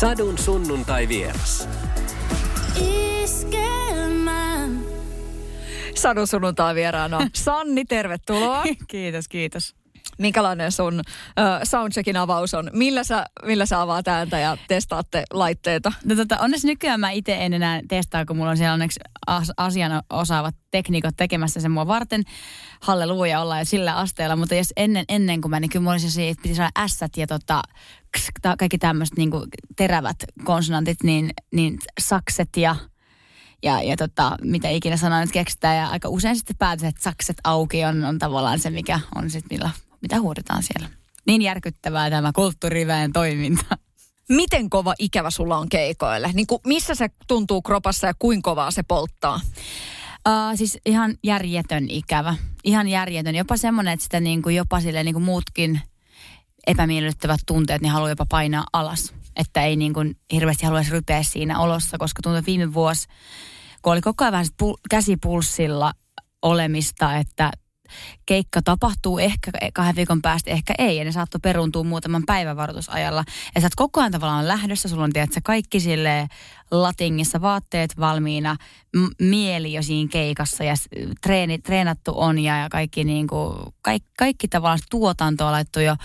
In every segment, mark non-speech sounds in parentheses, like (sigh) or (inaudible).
Sadun sunnuntai vieras. Sadun sunnuntai vieraana. (laughs) Sanni, tervetuloa. kiitos, kiitos. Minkälainen sun uh, soundcheckin avaus on? Millä sä, millä sä avaat ääntä ja testaatte laitteita? No tota, onneksi nykyään mä itse en enää testaa, kun mulla on siellä onneksi as- asian osaavat tekniikot tekemässä sen mua varten. Halleluja ollaan jo sillä asteella, mutta jos ennen, ennen kuin mä, niin kyllä mulla olisi että piti saada ässät ja tota, ksk, ta, kaikki tämmöiset niin terävät konsonantit, niin, niin sakset ja ja, ja tota, mitä ikinä sanaa nyt keksitään. Ja aika usein sitten päätetään, että sakset auki on, on tavallaan se, mikä on sitten millä mitä huudetaan siellä. Niin järkyttävää tämä kulttuuriväen toiminta. Miten kova ikävä sulla on keikoille? Niin kuin, missä se tuntuu kropassa ja kuinka kovaa se polttaa? Uh, siis ihan järjetön ikävä. Ihan järjetön. Jopa semmoinen, että sitä niin kuin jopa sille niin kuin muutkin epämiellyttävät tunteet, niin haluaa jopa painaa alas. Että ei niin kuin hirveästi haluaisi rypeä siinä olossa, koska tuntuu viime vuosi, kun oli koko ajan vähän käsipulssilla olemista, että keikka tapahtuu ehkä kahden viikon päästä, ehkä ei. Ja ne saattoi peruntua muutaman päivän varoitusajalla. Ja sä oot koko ajan tavallaan lähdössä, sulla on tiedätkö, kaikki sille latingissa, vaatteet valmiina, m- mieli jo siinä keikassa ja treeni, treenattu on ja, ja kaikki, niin kuin, kaikki, kaikki tavallaan tuotanto on laittu jo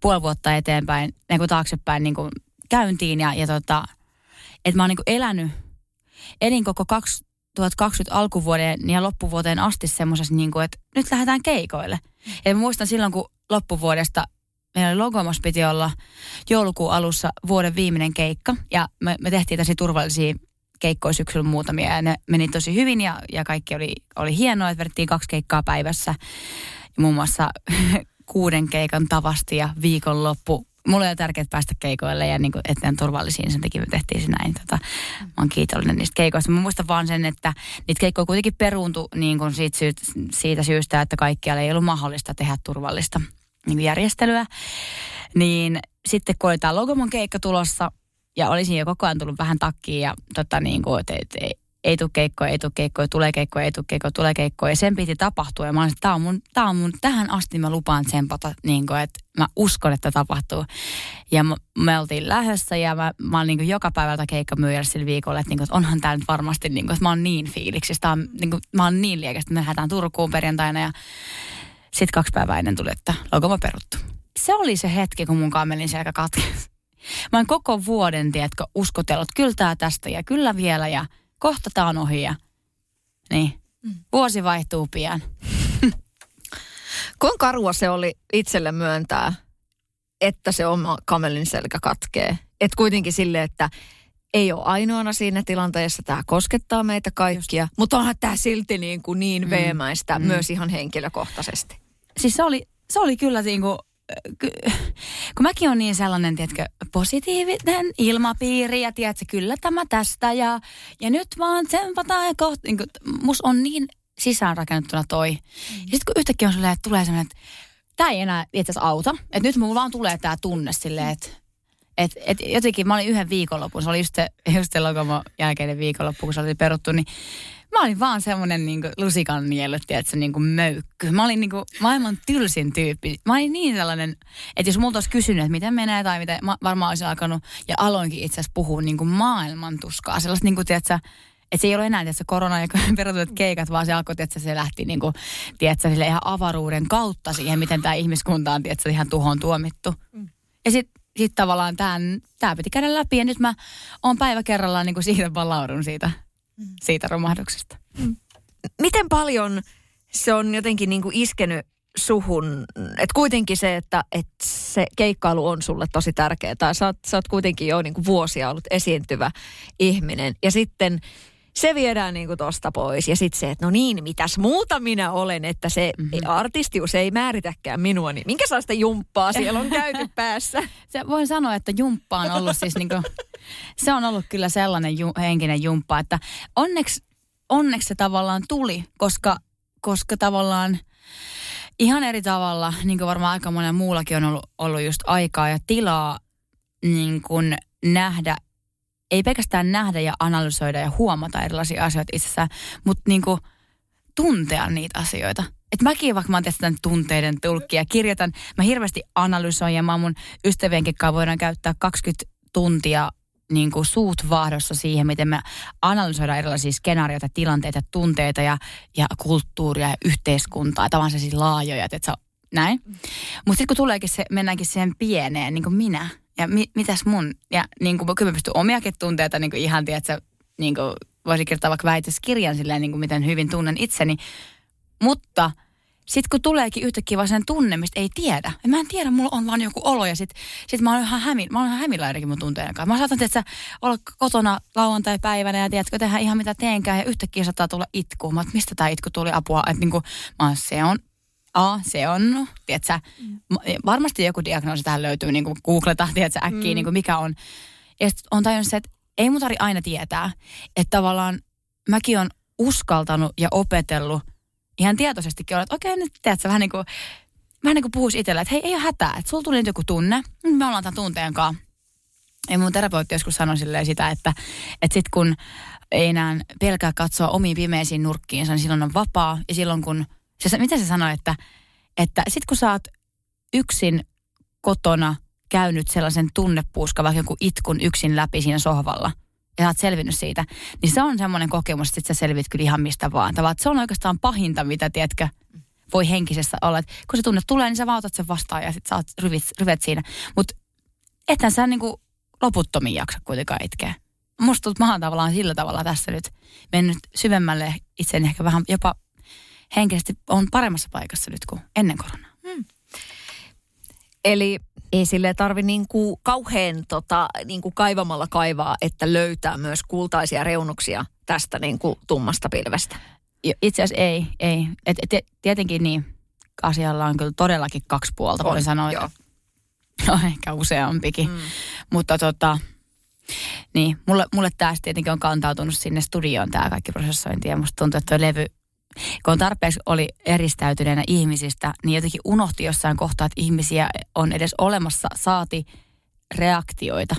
puoli vuotta eteenpäin, niin kuin taaksepäin niin kuin käyntiin. Ja, ja tota, että mä oon niin kuin elänyt, elin koko kaksi 2020 alkuvuoden ja loppuvuoteen asti semmoisessa, niin kuin, että nyt lähdetään keikoille. Ja muistan silloin, kun loppuvuodesta meillä oli Logomos piti olla joulukuun alussa vuoden viimeinen keikka. Ja me, me tehtiin tosi turvallisia keikkoja syksyllä muutamia ja ne meni tosi hyvin ja, ja kaikki oli, oli hienoa, että vedettiin kaksi keikkaa päivässä. Ja muun muassa (laughs) kuuden keikan tavasti ja viikonloppu mulle on tärkeää päästä keikoille ja niin kuin, että on turvallisiin, sen takia me tehtiin se näin. Tota, mä oon kiitollinen niistä keikoista. Mä muistan vaan sen, että niitä keikkoja kuitenkin peruuntui niin kuin siitä, syy, siitä syystä, että kaikkialla ei ollut mahdollista tehdä turvallista niin kuin järjestelyä. Niin sitten kun oli tämä Logomon keikka tulossa, ja olisin jo koko ajan tullut vähän takkiin ja tota niin kuin, että, että ei tule keikkoja, ei tule keikkoja, tulee keikkoja, ei tule keikkoja, tulee keikkoja. Ja sen piti tapahtua. Ja mä olisin, tämä on mun, tää on mun, tähän asti mä lupaan tsempata, niin kuin, että mä uskon, että tapahtuu. Ja me, me oltiin lähdössä ja mä, mä olin niin joka päivältä keikkamyyjällä sillä viikolla, että, niin kuin, että onhan tämä nyt varmasti, niin kuin, että mä oon niin fiiliksissä. Tää on, niin mä oon niin liekästä, me lähdetään Turkuun perjantaina ja sitten kaksi päivää ennen tuli, että logoma peruttu. Se oli se hetki, kun mun kamelin selkä katkesi. Mä oon koko vuoden, tiedätkö, uskotellut, kyllä tää tästä ja kyllä vielä ja – kohta tää on ohi ja niin. Mm. Vuosi vaihtuu pian. Kuinka karua se oli itselle myöntää, että se oma kamelin selkä katkee? Et kuitenkin sille, että ei ole ainoana siinä tilanteessa, tämä koskettaa meitä kaikkia, Just. mutta onhan tämä silti niin, kuin niin mm. veemäistä mm. myös ihan henkilökohtaisesti. Siis se oli, se oli kyllä niin kuin (laughs) kun mäkin on niin sellainen, tiedätkö, positiivinen ilmapiiri ja tiedätkö, kyllä tämä tästä ja, ja nyt vaan tsempataan ja kohta, niin mus on niin sisäänrakennettuna toi. Mm. Ja sitten kun yhtäkkiä on silleen, että tulee sellainen, että tämä ei enää itse auta, että nyt mulla vaan tulee tämä tunne silleen, että et, et jotenkin mä olin yhden viikonlopun, se oli just se, just se jälkeinen viikonloppu, kun se oli peruttu, niin mä olin vaan semmoinen niinku lusikan nielut, tiedätkö, niinku möykky. Mä olin niinku maailman tylsin tyyppi. Mä olin niin sellainen, että jos multa olisi kysynyt, että miten menee tai mitä, mä varmaan olisin alkanut, ja aloinkin itse asiassa puhua niinku maailman tuskaa. Sellaista niinku, tiedätkö, että se ei ole enää tiedätkö, korona ja (laughs) perutut keikat, vaan se alkoi, että se lähti niin kuin, tiedätkö, sille ihan avaruuden kautta siihen, miten tämä ihmiskunta on tiedätkö, ihan tuhon tuomittu. Mm. Ja sitten sit tavallaan tämä piti käydä läpi ja nyt mä oon päivä kerrallaan niin kuin siitä vaan laudun siitä siitä romahduksesta. Mm. Miten paljon se on jotenkin niin kuin iskenyt suhun, että kuitenkin se, että, että se keikkailu on sulle tosi tärkeää. Sä oot, sä oot kuitenkin jo niin kuin vuosia ollut esiintyvä ihminen. Ja sitten se viedään niin tuosta pois. Ja sitten se, että no niin, mitäs muuta minä olen, että se mm-hmm. artistius ei määritäkään minua, niin minkä sellaista jumppaa siellä on käyty (laughs) päässä? Se, voin sanoa, että jumppa on ollut siis niin kuin, se on ollut kyllä sellainen ju, henkinen jumppa, että onneksi, onneksi se tavallaan tuli, koska, koska tavallaan ihan eri tavalla, niin kuin varmaan aika monen muullakin on ollut, ollut just aikaa ja tilaa niin kuin nähdä ei pelkästään nähdä ja analysoida ja huomata erilaisia asioita itsessään, mutta niin kuin tuntea niitä asioita. Et mäkin vaikka mä oon tämän tunteiden tulkki ja kirjoitan, mä hirveästi analysoin ja mä mun ystävienkin kanssa voidaan käyttää 20 tuntia niin kuin suut vaahdossa siihen, miten me analysoidaan erilaisia skenaarioita, tilanteita, tunteita ja, ja kulttuuria ja yhteiskuntaa. Tavallaan siis laajoja, että se näin. Mutta sitten kun tuleekin se, mennäänkin siihen pieneen, niin kuin minä, ja mi, mitäs mun, ja niin kuin, kyllä mä pystyn omiakin tunteita niin kuin ihan, tiedätkö, niin kuin voisin kirjoittaa vaikka väitöskirjan silleen, niin kuin miten hyvin tunnen itseni. Mutta sitten kun tuleekin yhtäkkiä vaan sen tunne, mistä ei tiedä. Mä en tiedä, mulla on vaan joku olo ja sit, sit mä oon ihan, hämi, mä oon ihan hämillä mun tunteiden kanssa. Mä saatan että olla kotona lauantai-päivänä ja tiedätkö, tehdä ihan mitä teenkään ja yhtäkkiä saattaa tulla itku. Mä mistä tämä itku tuli apua? Että niinku, mä oon, se on A, se on, tiedätkö, mm. varmasti joku diagnoosi tähän löytyy, niin kuin googleta, tiedätkö, äkkiä, mm. niin kuin mikä on. Ja on tajunnut se, että ei mun tarvitse aina tietää, että tavallaan mäkin on uskaltanut ja opetellut ihan tietoisestikin olla, että okei, nyt tiedätkö, vähän niin kuin, vähän niin kuin puhuisi itselle, että hei, ei ole hätää, että sulla tuli nyt joku tunne, me ollaan tämän tunteen kanssa. Ja mun terapeutti joskus sanoi silleen sitä, että, että sit kun ei enää pelkää katsoa omiin pimeisiin nurkkiinsa, niin silloin on vapaa. Ja silloin kun, se, mitä se sanoi, että, että sit kun sä oot yksin kotona käynyt sellaisen tunnepuuska, vaikka joku itkun yksin läpi siinä sohvalla, ja sä oot selvinnyt siitä, niin se on semmoinen kokemus, että sit sä selvit kyllä ihan mistä vaan. Tavallaan, se on oikeastaan pahinta, mitä, tiedätkö, voi henkisessä olla. Että kun se tunne tulee, niin sä vaan sen vastaan ja sit sä oot ryvet, ryvet siinä. Mutta ethän sä niinku loputtomiin jaksa kuitenkaan itkeä. Musta tuntuu, mä tavallaan sillä tavalla tässä nyt mennyt syvemmälle itseäni ehkä vähän jopa henkisesti on paremmassa paikassa nyt kuin ennen koronaa. Hmm. Eli ei sille tarvi niin kuin kauhean tota, niin kuin kaivamalla kaivaa, että löytää myös kultaisia reunuksia tästä niin kuin tummasta pilvestä. Itse asiassa ei, ei. Et, et, tietenkin niin, asialla on kyllä todellakin kaksi puolta, voin sanoa. Joo. (laughs) No ehkä useampikin. Mm. Mutta tota, niin, mulle, mulle tämä tietenkin on kantautunut sinne studioon tämä kaikki prosessointi. Ja musta tuntuu, että tuo levy kun tarpeeksi oli eristäytyneenä ihmisistä, niin jotenkin unohti jossain kohtaa, että ihmisiä on edes olemassa, saati reaktioita.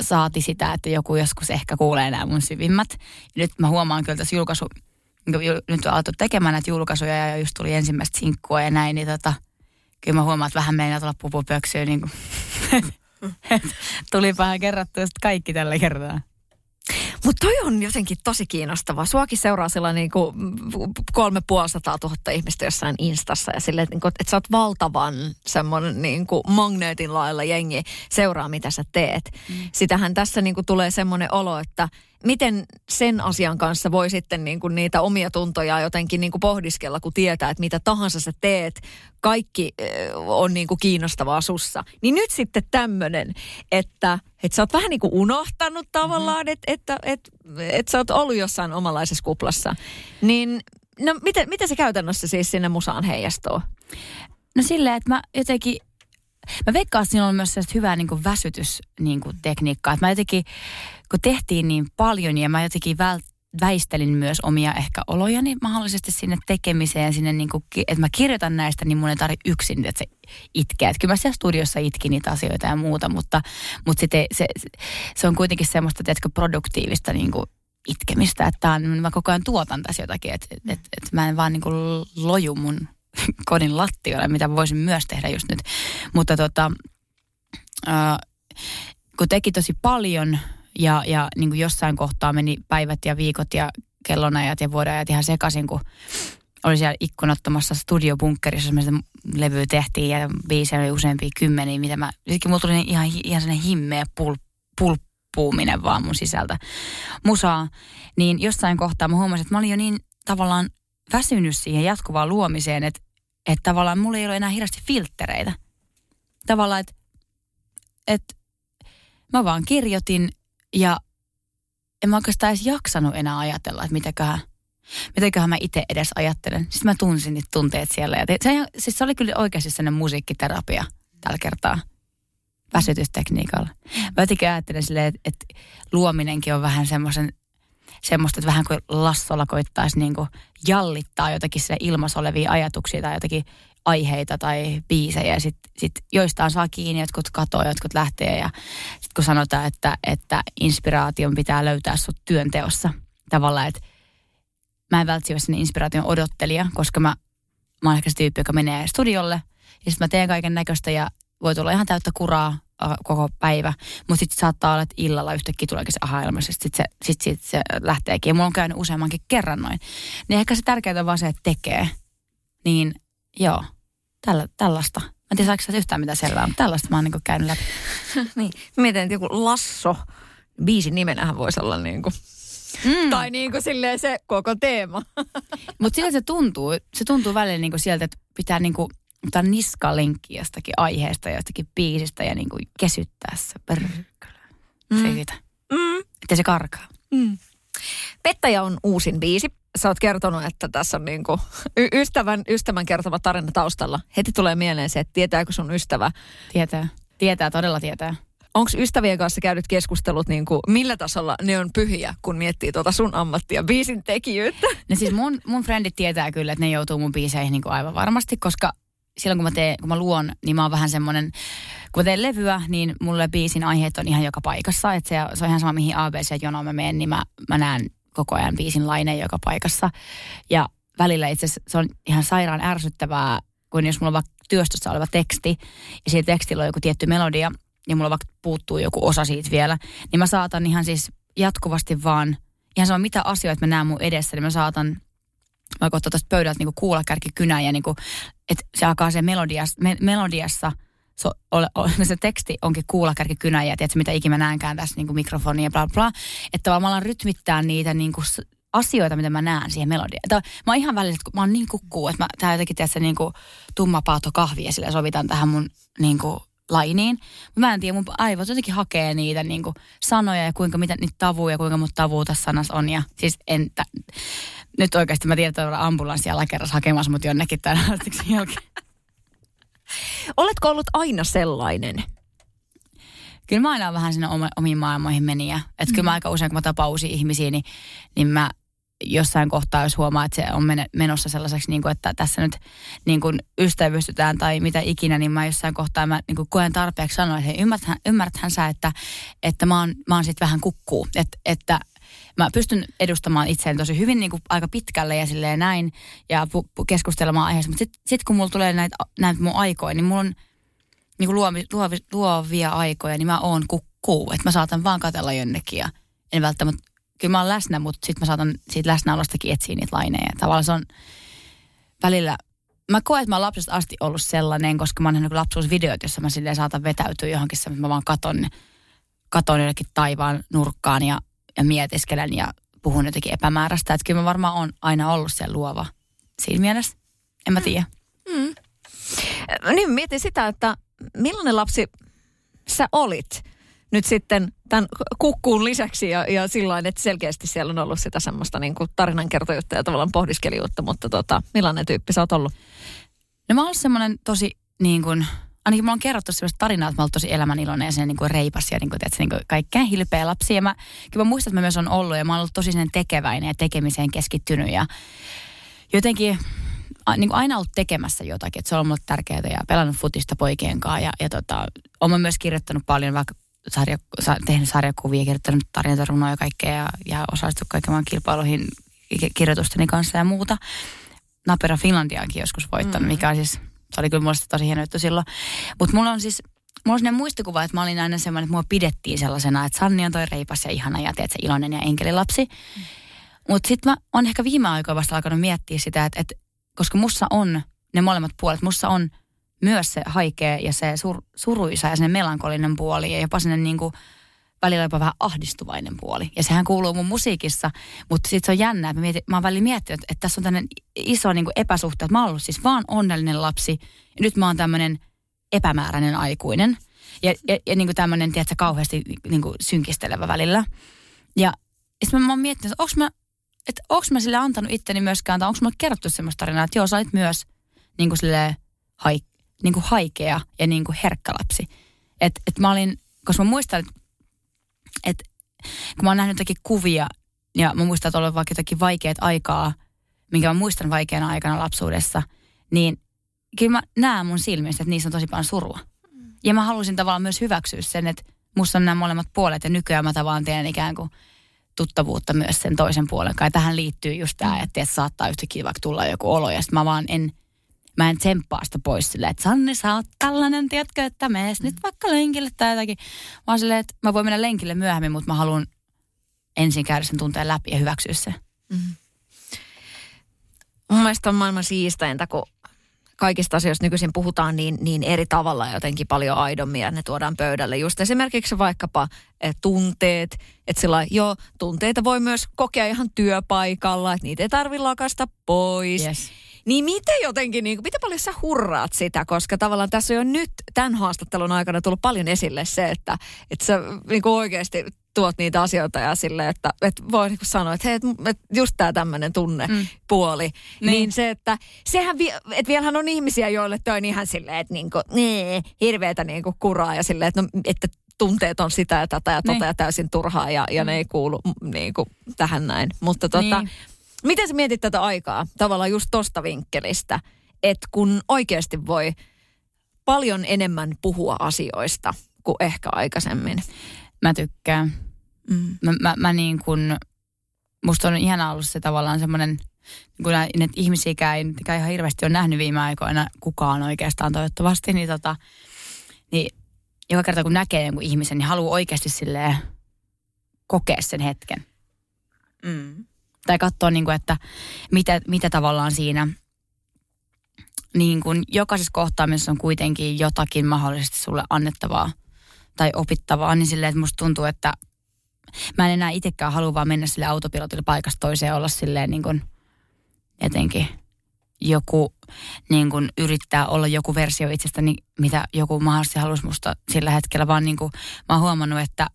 Saati sitä, että joku joskus ehkä kuulee nämä mun syvimmät. Ja nyt mä huomaan kyllä tässä julkaisu, nyt on alettu tekemään näitä julkaisuja ja just tuli ensimmäistä sinkkua ja näin, niin tota, kyllä mä huomaan, että vähän meinaa tulla pupupöksyä, niin kuin, (laughs) tuli vähän kerrattua kaikki tällä kertaa. Mutta toi on jotenkin tosi kiinnostavaa. Suakin seuraa sillä niin kuin kolme puolisataa tuhatta ihmistä jossain instassa ja sille, että, niin kuin, että sä oot valtavan semmoinen niin kuin magneetin lailla jengi seuraa, mitä sä teet. Mm. Sitähän tässä niin kuin tulee semmoinen olo, että miten sen asian kanssa voi sitten niin kuin niitä omia tuntoja jotenkin niin kuin pohdiskella, kun tietää, että mitä tahansa sä teet, kaikki on niin kuin kiinnostavaa sussa. Niin nyt sitten tämmöinen, että, että sä oot vähän niin kuin unohtanut tavallaan, mm-hmm. että, että, että, että sä oot ollut jossain omanlaisessa kuplassa. Niin no miten, miten se käytännössä siis sinne musaan heijastuu? No silleen, että mä jotenkin Mä veikkaan, että siinä on myös hyvää niin kuin väsytystekniikkaa. Niin tekniikkaa. Että mä jotenkin, kun tehtiin niin paljon ja mä jotenkin vält- väistelin myös omia ehkä olojani mahdollisesti sinne tekemiseen, sinne niin kuin, että mä kirjoitan näistä, niin mun ei tarvitse yksin, että se itkeä. Että kyllä mä siellä studiossa itkin niitä asioita ja muuta, mutta, mutta sitten se, se, on kuitenkin semmoista, tiedätkö, produktiivista niin kuin itkemistä, että on, mä koko ajan tuotan tässä jotakin, että että että mä en vaan niin kuin loju mun (laughs) kodin lattioille, mitä voisin myös tehdä just nyt. Mutta tota, äh, kun teki tosi paljon ja, ja niin kuin jossain kohtaa meni päivät ja viikot ja kellonajat ja vuodenajat ihan sekaisin, kun oli siellä ikkunattomassa studiobunkkerissa, missä levyä tehtiin ja biisejä oli useampia kymmeniä, mitä mä, sittenkin mulla tuli ihan, ihan sellainen himmeä pul, pulppuuminen vaan mun sisältä musaa, niin jossain kohtaa mä huomasin, että mä olin jo niin tavallaan väsynyt siihen jatkuvaan luomiseen, että, että tavallaan mulla ei ole enää hirveästi filttereitä. Tavallaan, että, että mä vaan kirjoitin ja en mä oikeastaan edes jaksanut enää ajatella, että mitäköhän, mitäköhän mä itse edes ajattelen. Sitten mä tunsin niitä tunteet siellä. Ja se, siis se oli kyllä oikeasti sellainen musiikkiterapia tällä kertaa väsytystekniikalla. Mä jotenkin ajattelen silleen, että, että luominenkin on vähän semmoisen semmoista, että vähän kuin Lassolla koittaisi niin kuin jallittaa jotakin sille ilmassa olevia ajatuksia tai jotakin aiheita tai biisejä. Sitten sit joistain saa kiinni, jotkut katoo, jotkut lähtee. Ja sitten kun sanotaan, että, että inspiraation pitää löytää sut työnteossa. Tavallaan, että mä en välttämättä sinne inspiraation odottelija, koska mä, mä oon ehkä se tyyppi, joka menee studiolle. Ja sitten mä teen kaiken näköistä ja voi tulla ihan täyttä kuraa koko päivä, mutta sitten saattaa olla, että illalla yhtäkkiä tuleekin se aha sitten se, sit, sit se lähteekin. Ja mulla on käynyt useammankin kerran noin. Niin ehkä se tärkeintä on vaan se, että tekee. Niin joo, tällä, tällaista. Mä en tiedä, saako yhtään mitä selvää, mutta tällaista mä oon niin käynyt läpi. (laughs) niin, mietin, että joku Lasso, biisin nimenähän voisi olla niin kuin Mm. Tai niin kuin silleen se koko teema. Mutta sillä se tuntuu, se tuntuu välillä niin kuin sieltä, että pitää niin kuin ottaa niskalenkki jostakin aiheesta, jostakin biisistä ja niin kuin kesyttää se perkele. Mm. Siitä. Mm. Että se karkaa. Mm. Pettäjä on uusin biisi. Sä oot kertonut, että tässä on niin kuin ystävän, ystävän kertova tarina taustalla. Heti tulee mieleen se, että tietääkö sun ystävä? Tietää. Tietää, todella tietää. Onko ystävien kanssa käydyt keskustelut, niin kuin, millä tasolla ne on pyhiä, kun miettii tuota sun ammattia, biisin tekijyyttä? No siis mun, mun frendit tietää kyllä, että ne joutuu mun biiseihin niin kuin aivan varmasti, koska silloin kun mä, teen, kun mä luon, niin mä oon vähän semmoinen, kun mä teen levyä, niin mulle biisin aiheet on ihan joka paikassa. Että se, se on ihan sama, mihin ABC-jonoon mä menen, niin mä, mä näen koko ajan biisin laineen joka paikassa. Ja välillä itse asiassa se on ihan sairaan ärsyttävää, kun jos mulla on vaikka työstössä oleva teksti, ja siinä tekstillä on joku tietty melodia, ja mulla vaikka puuttuu joku osa siitä vielä, niin mä saatan ihan siis jatkuvasti vaan, ihan sama mitä asioita mä näen mun edessä, niin mä saatan vaikka ottaa tuosta pöydältä niin kuulakärki kynä ja niin kuin, että se alkaa se melodias, me, melodiassa, se, ole, ole, se teksti onkin kuulakärki kynä ja tiedätkö, mitä ikinä mä näenkään tässä niin mikrofonia ja bla bla, että tavallaan rytmittää niitä niin kuin asioita, mitä mä näen siihen melodiaan. Mä oon ihan välillä, että mä oon niin kukkuu, että mä tää jotenkin tiedätkö, niin kuin tumma paato kahvi ja sillä sovitan tähän mun niin kuin lainiin. Mä en tiedä, mun aivot jotenkin hakee niitä niin kuin sanoja ja kuinka mitä niitä tavuja, kuinka mut tavuu tässä sanassa on. Ja siis en, nyt oikeasti mä tiedän, että ambulanssia alakerras hakemassa mut jonnekin tämän harrastuksen jälkeen. Oletko ollut aina sellainen? Kyllä mä aina olen vähän sinne omiin maailmoihin meniä. Että mm. kyllä mä aika usein, kun mä tapaan uusia ihmisiä, niin, niin mä jossain kohtaa, jos huomaa, että se on menossa sellaiseksi, niin kuin, että tässä nyt niin kuin ystävystytään tai mitä ikinä, niin mä jossain kohtaa mä niin kuin koen tarpeeksi sanoa, että ymmärräthän, ymmärräthän sä, että, että mä oon, mä oon sit vähän kukkuu. että että mä pystyn edustamaan itseäni tosi hyvin niin kuin aika pitkälle ja silleen näin ja pu- pu- keskustelemaan aiheesta. Mutta sitten sit kun mulla tulee näitä, näitä mun aikoja, niin mulla on niin kuin luovi, luovi, luovia aikoja, niin mä oon kukkuu. Että mä saatan vaan katella jonnekin ja en välttämättä kyllä mä oon läsnä, mutta sitten mä saatan siitä läsnäolostakin etsiä niitä laineja. Tavallaan se on välillä, mä koen, että mä oon lapsesta asti ollut sellainen, koska mä oon nähnyt lapsuusvideot, jossa mä silleen saatan vetäytyä johonkin, että mä vaan katon, katon jollekin taivaan nurkkaan ja, ja mietiskelen ja puhun jotenkin epämääräistä. Että kyllä mä varmaan on aina ollut siellä luova siinä mielessä. En mä tiedä. Mm. Mm. Niin mietin sitä, että millainen lapsi sä olit nyt sitten tämän kukkuun lisäksi ja, ja sillä että selkeästi siellä on ollut sitä semmoista niin kuin tarinankertojuutta ja tavallaan pohdiskelijuutta, mutta tota, millainen tyyppi sä oot ollut? No mä oon semmoinen tosi niin kuin, ainakin mä oon kerrottu semmoista tarinaa, että mä oon tosi elämäniloinen ja sen niin kuin reipas ja niin kuin, tiedätkö, niin kuin kaikkein hilpeä lapsi. Ja mä, kyllä mä muistan, että mä myös on ollut ja mä oon ollut tosi sen tekeväinen ja tekemiseen keskittynyt ja jotenkin niin kuin aina ollut tekemässä jotakin, että se on ollut tärkeää ja pelannut futista poikien kanssa ja, ja tota, olen myös kirjoittanut paljon vaikka sarja, sa, tehnyt sarjakuvia, kirjoittanut tarjontarunoja ja kaikkea ja, ja osallistut kaiken kilpailuihin kirjoitusteni kanssa ja muuta. Napera Finlandiaankin joskus voittanut, mm-hmm. mikä on siis, se oli kyllä mulle tosi hieno juttu silloin. Mutta mulla on siis, mulla on sellainen muistikuva, että mä olin aina semmoinen, että mua pidettiin sellaisena, että Sanni on toi reipas ja ihana ja tiedät, se iloinen ja enkelilapsi. Mutta sitten mä oon ehkä viime aikoina vasta alkanut miettiä sitä, että, että koska mussa on ne molemmat puolet, mussa on myös se haikea ja se sur, suruisa ja se melankolinen puoli ja jopa sinne niin kuin välillä jopa vähän ahdistuvainen puoli. Ja sehän kuuluu mun musiikissa, mutta sitten se on jännä, että mä, mietin, mä oon välillä miettinyt, että, että tässä on tämmöinen iso niin epäsuhta, että mä oon ollut siis vaan onnellinen lapsi ja nyt mä oon tämmöinen epämääräinen aikuinen. Ja, ja, ja niin tämmöinen, tiedätkö, kauheasti niin synkistelevä välillä. Ja sitten mä, mä oon miettinyt, että onko mä, että onko mä sille antanut itteni myöskään, tai onko mä kerrottu semmoista tarinaa, että joo, sä olit myös niin kuin silleen haik, niin kuin haikea ja niin kuin herkkä lapsi. Et, et mä olin, koska mä muistan, että et, kun mä oon nähnyt jotakin kuvia ja mä muistan, että on ollut vaikka jotakin vaikeat aikaa, minkä mä muistan vaikeana aikana lapsuudessa, niin kyllä mä näen mun silmissä, että niissä on tosi paljon surua. Ja mä halusin tavallaan myös hyväksyä sen, että musta on nämä molemmat puolet ja nykyään mä tavallaan teen ikään kuin tuttavuutta myös sen toisen puolen kanssa. Ja tähän liittyy just tämä, että, että saattaa yhtäkkiä vaikka tulla joku olo ja sitten mä vaan en mä en tsemppaa sitä pois silleen, että Sanni, sä oot tällainen, tiedätkö, että mees nyt vaikka lenkille tai jotakin. Vaan silleen, että mä voin mennä lenkille myöhemmin, mutta mä haluan ensin käydä sen tunteen läpi ja hyväksyä se. Mm. Mun mielestä on maailman siistäintä, kun kaikista asioista nykyisin puhutaan niin, niin eri tavalla jotenkin paljon aidommin ja ne tuodaan pöydälle. Just esimerkiksi vaikkapa et, tunteet, että sillä joo, tunteita voi myös kokea ihan työpaikalla, että niitä ei tarvitse lakasta pois. Yes. Niin miten jotenkin, niin kuin, miten paljon sä hurraat sitä, koska tavallaan tässä on jo nyt tämän haastattelun aikana tullut paljon esille se, että, että sä niin kuin oikeasti tuot niitä asioita ja sille, että, että voi niin sanoa, että hei, että just tämä tämmöinen tunnepuoli. Mm. Niin. niin se, että sehän, että vielähän on ihmisiä, joille toi ihan silleen, että niin kuin, nee, hirveätä niin kuin kuraa ja silleen, että, no, että tunteet on sitä ja tätä ja tota niin. ja täysin turhaa ja, ja mm. ne ei kuulu niin kuin, tähän näin. Mutta tota, niin. Miten sä mietit tätä aikaa tavallaan just tosta vinkkelistä, että kun oikeasti voi paljon enemmän puhua asioista kuin ehkä aikaisemmin? Mä tykkään. Mm. Mä, mä, mä niin kuin, musta on ihana ollut se tavallaan semmoinen, niin kun näitä ihmisiä ei ihan hirveästi ole nähnyt viime aikoina kukaan oikeastaan toivottavasti, niin, tota, niin joka kerta kun näkee jonkun ihmisen, niin haluaa oikeasti silleen kokea sen hetken. Mm. Tai katsoa, niin kuin, että mitä, mitä tavallaan siinä niin kuin jokaisessa kohtaamisessa on kuitenkin jotakin mahdollisesti sulle annettavaa tai opittavaa, niin silleen, että musta tuntuu, että mä en enää itsekään halua vaan mennä sille autopilotille paikasta toiseen olla silleen niin kuin jotenkin joku niin kuin yrittää olla joku versio itsestäni, mitä joku mahdollisesti haluaisi musta sillä hetkellä, vaan niin kuin mä oon huomannut, että,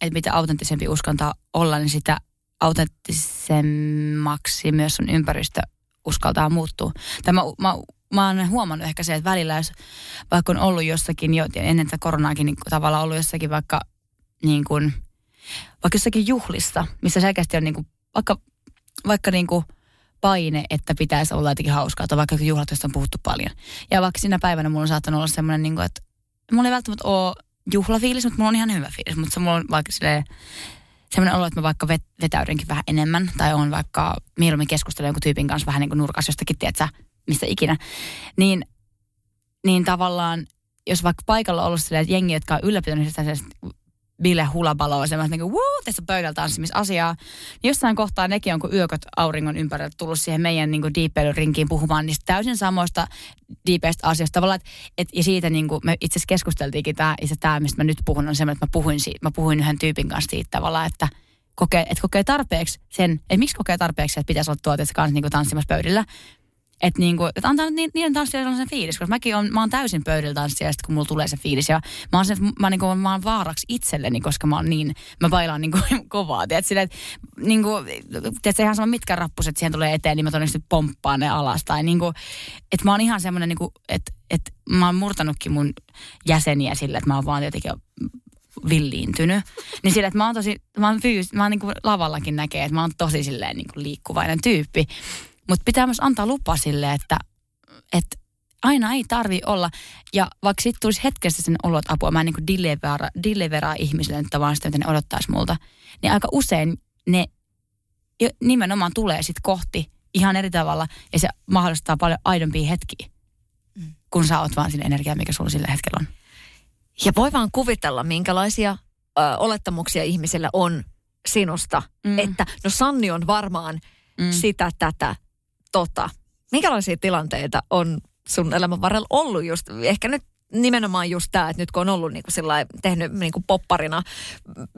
että mitä autenttisempi uskaltaa olla, niin sitä autenttisemmaksi myös sun ympäristö uskaltaa muuttua. Tai mä, mä, mä oon huomannut ehkä se, että välillä jos vaikka on ollut jossakin jo ennen tätä koronaakin niin tavallaan ollut jossakin vaikka niin kuin, vaikka jossakin juhlissa, missä selkeästi on niin kuin, vaikka, vaikka niin kuin paine, että pitäisi olla jotenkin hauskaa, tai vaikka juhlat, joista on puhuttu paljon. Ja vaikka sinä päivänä mulla on saattanut olla semmoinen, niin kuin, että mulla ei välttämättä ole juhlafiilis, mutta mulla on ihan hyvä fiilis. Mutta se mulla on vaikka silleen, semmoinen olo, että mä vaikka vet, vetäydynkin vähän enemmän, tai on vaikka mieluummin keskustelen jonkun tyypin kanssa vähän niin kuin nurkas jostakin, tiedätkö, mistä ikinä. Niin, niin tavallaan, jos vaikka paikalla on ollut jengi, jotka on ylläpitänyt sitä bile hulabaloa, semmoista niin kuin, woo, tässä pöydällä tanssimisasiaa. Niin jossain kohtaa nekin on, kun yököt auringon ympärillä tullut siihen meidän niin rinkiin puhumaan niistä täysin samoista diipeistä asioista. Tavallaan, et, et, ja siitä niin kuin, me itse asiassa keskusteltiinkin, tämä, itse tämä, mistä mä nyt puhun, on semmoinen, että mä puhuin, siitä, mä puhuin yhden tyypin kanssa siitä tavallaan, että kokee, että kokee tarpeeksi sen, että miksi kokee tarpeeksi, että pitäisi olla tuotteessa kanssa niin kuin tanssimassa pöydillä. Että niinku, et antaa ni, niiden tanssijoille sen fiilis, koska mäkin on, mä oon täysin pöydillä tanssija, kun mulla tulee se fiilis. Ja mä oon, sen, mä, niinku, mä oon vaaraksi itselleni, koska mä oon niin, mä bailaan niinku kovaa. Tiedät, sille, et, niinku, tiedät, ihan sama mitkä rappuset siihen tulee eteen, niin mä todennäköisesti pomppaan ne alas. Tai niinku, että mä oon ihan semmoinen, niinku, että et, mä oon murtanutkin mun jäseniä sille, että mä oon vaan jotenkin villiintynyt. Niin sillä, että mä oon tosi, mä oon, fyys, mä oon niin kuin lavallakin näkee, että mä oon tosi silleen niin kuin liikkuvainen tyyppi. Mutta pitää myös antaa lupa sille, että, että aina ei tarvi olla. Ja vaikka sitten tulisi hetkessä sen olot apua, mä en niin delivera, deliveraa ihmisille että vaan sitä, mitä ne odottaisi multa. Niin aika usein ne nimenomaan tulee sitten kohti ihan eri tavalla ja se mahdollistaa paljon aidompia hetkiä, mm. kun sä oot vaan sinne energiaa, mikä sulla sillä hetkellä on. Ja voi vaan kuvitella, minkälaisia ö, olettamuksia ihmisillä on sinusta. Mm. Että no Sanni on varmaan mm. sitä, tätä, tota. Minkälaisia tilanteita on sun elämän varrella ollut just, ehkä nyt nimenomaan just tämä, että nyt kun on ollut niin kuin tehnyt niin kuin popparina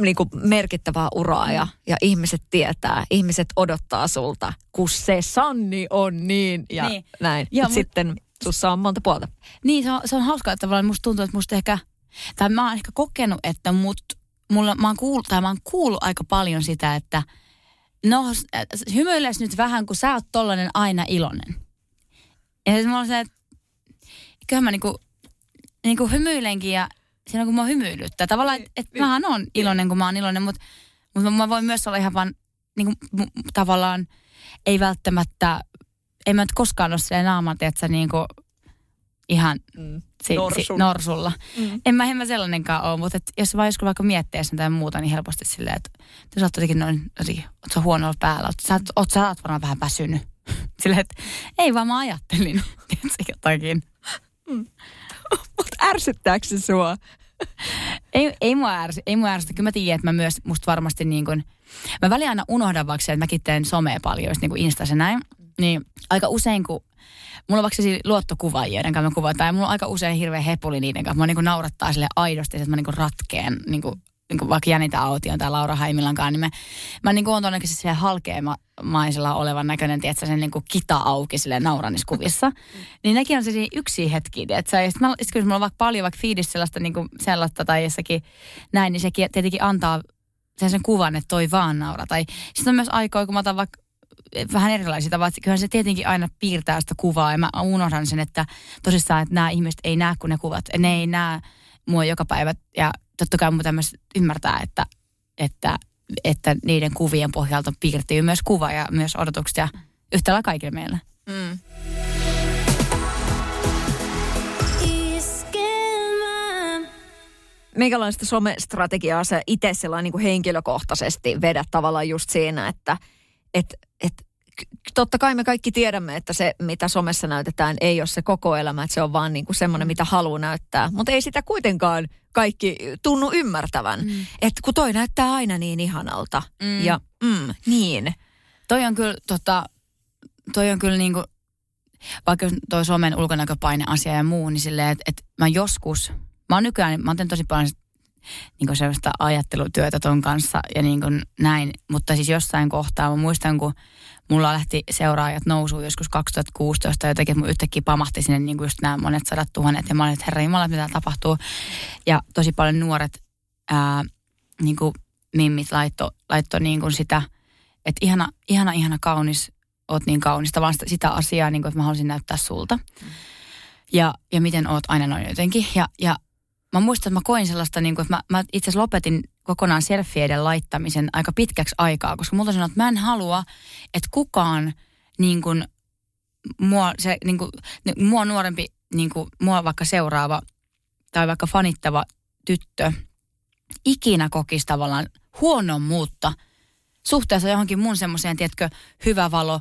niin kuin merkittävää uraa ja, ja ihmiset tietää, ihmiset odottaa sulta, kun se Sanni on niin ja niin. näin. Ja mut, sitten sussa on monta puolta. Niin, se on, se on hauskaa, että tavallaan musta tuntuu, että musta ehkä, tai mä oon ehkä kokenut, että mut, mulla, mä oon kuullut, tai mä oon kuullut aika paljon sitä, että – no hymyiles nyt vähän, kun sä oot tollanen aina iloinen. Ja sitten mulla on se, että kyllähän mä niinku, niinku hymyilenkin ja siinä kun mä hymyilyttää. Tavallaan, että et niin. mähän on iloinen, kun mä oon iloinen, mutta mut mä voin myös olla ihan vaan niinku, tavallaan ei välttämättä, ei mä nyt koskaan ole silleen naamat, että sä niinku ihan mm. si, si, norsulla. Mm. En mä, en mä sellainenkaan ole, mutta et jos vaan joskus vaikka miettii sen tai muuta, niin helposti silleen, että sä oot jotenkin noin, jotenkin, oot sä huonolla päällä, oot, sä, oot, sä oot varmaan vähän väsynyt. (laughs) Silleen, että ei vaan mä ajattelin. (laughs) se jotakin. (laughs) Mutta ärsyttääkö se sua? Ei, ei mua ärsy, ei mua ärsytä. Kyllä mä tiedän, että mä myös musta varmasti niin kuin, mä väliin aina unohdan vaikka se, että mäkin teen somea paljon, just niin kuin Instas ja näin. Niin aika usein, kun mulla on vaikka luottokuvaajia, joiden kanssa mä kuvataan, tai mulla on aika usein hirveä hepuli niiden kanssa. Mä niin kuin naurattaa sille aidosti, että mä niin kuin ratkeen, niin kuin, niin kuin vaikka Janita Aution tai Laura Haimilankaan, niin mä, mä niin kuin on todennäköisesti siellä halkeamaisella olevan näköinen, tiedätkö, sen niin kuin kita auki sille nauraniskuvissa. (laughs) niin nekin on sellaisia yksi hetki, tiedätkö. Ja sitten kun mulla on vaikka paljon vaikka fiidissä sellaista, niin kuin sellaista tai jossakin näin, niin sekin tietenkin antaa sen, sen kuvan, että toi vaan naura. Tai sitten on myös aikoja, kun mä otan vaikka vähän erilaisia tavoja. Kyllähän se tietenkin aina piirtää sitä kuvaa ja mä unohdan sen, että tosissaan, että nämä ihmiset ei näe, kun ne kuvat. Ne ei näe mua joka päivä ja totta kai mun myös ymmärtää, että, että, että niiden kuvien pohjalta piirtyy myös kuva ja myös odotukset ja yhtä lailla kaikille meille. Mm. Minkälaista somestrategiaa sä itse niin kuin henkilökohtaisesti vedät tavallaan just siinä, että et, et, totta kai me kaikki tiedämme, että se, mitä somessa näytetään, ei ole se koko elämä, että se on vaan niin kuin semmoinen, mitä haluaa näyttää. Mutta ei sitä kuitenkaan kaikki tunnu ymmärtävän. Mm. Että kun toi näyttää aina niin ihanalta. Mm. Ja mm, niin. Toi on kyllä, tota, toi on kyllä niin kuin, vaikka toi somen ulkonäköpaine asia ja muu, niin silleen, että, että mä joskus, mä oon nykyään, mä teen tosi paljon niin kuin sellaista ajattelutyötä ton kanssa ja niin kuin näin. Mutta siis jossain kohtaa, mä muistan, kun mulla lähti seuraajat nousuun joskus 2016 jotenkin, että mun yhtäkkiä pamahti sinne niin kuin just nämä monet sadat tuhannet ja mä olin, että herra Jumala, mitä tapahtuu. Ja tosi paljon nuoret ää, niin kuin mimmit laitto, laitto niin kuin sitä, että ihana, ihana, ihana kaunis, oot niin kaunista, vaan sitä, sitä asiaa, niin kuin, että mä haluaisin näyttää sulta. Ja, ja miten oot aina noin jotenkin. Ja, ja mä muistan, että mä koin sellaista, niin kuin, että mä, mä itse asiassa lopetin kokonaan selfieiden laittamisen aika pitkäksi aikaa, koska multa sanoi, että mä en halua, että kukaan niin kuin, mua, se, niin kuin, mua nuorempi, niin kuin, mua vaikka seuraava tai vaikka fanittava tyttö ikinä kokisi tavallaan huonommuutta suhteessa johonkin mun semmoiseen, tiedätkö, hyvä valo,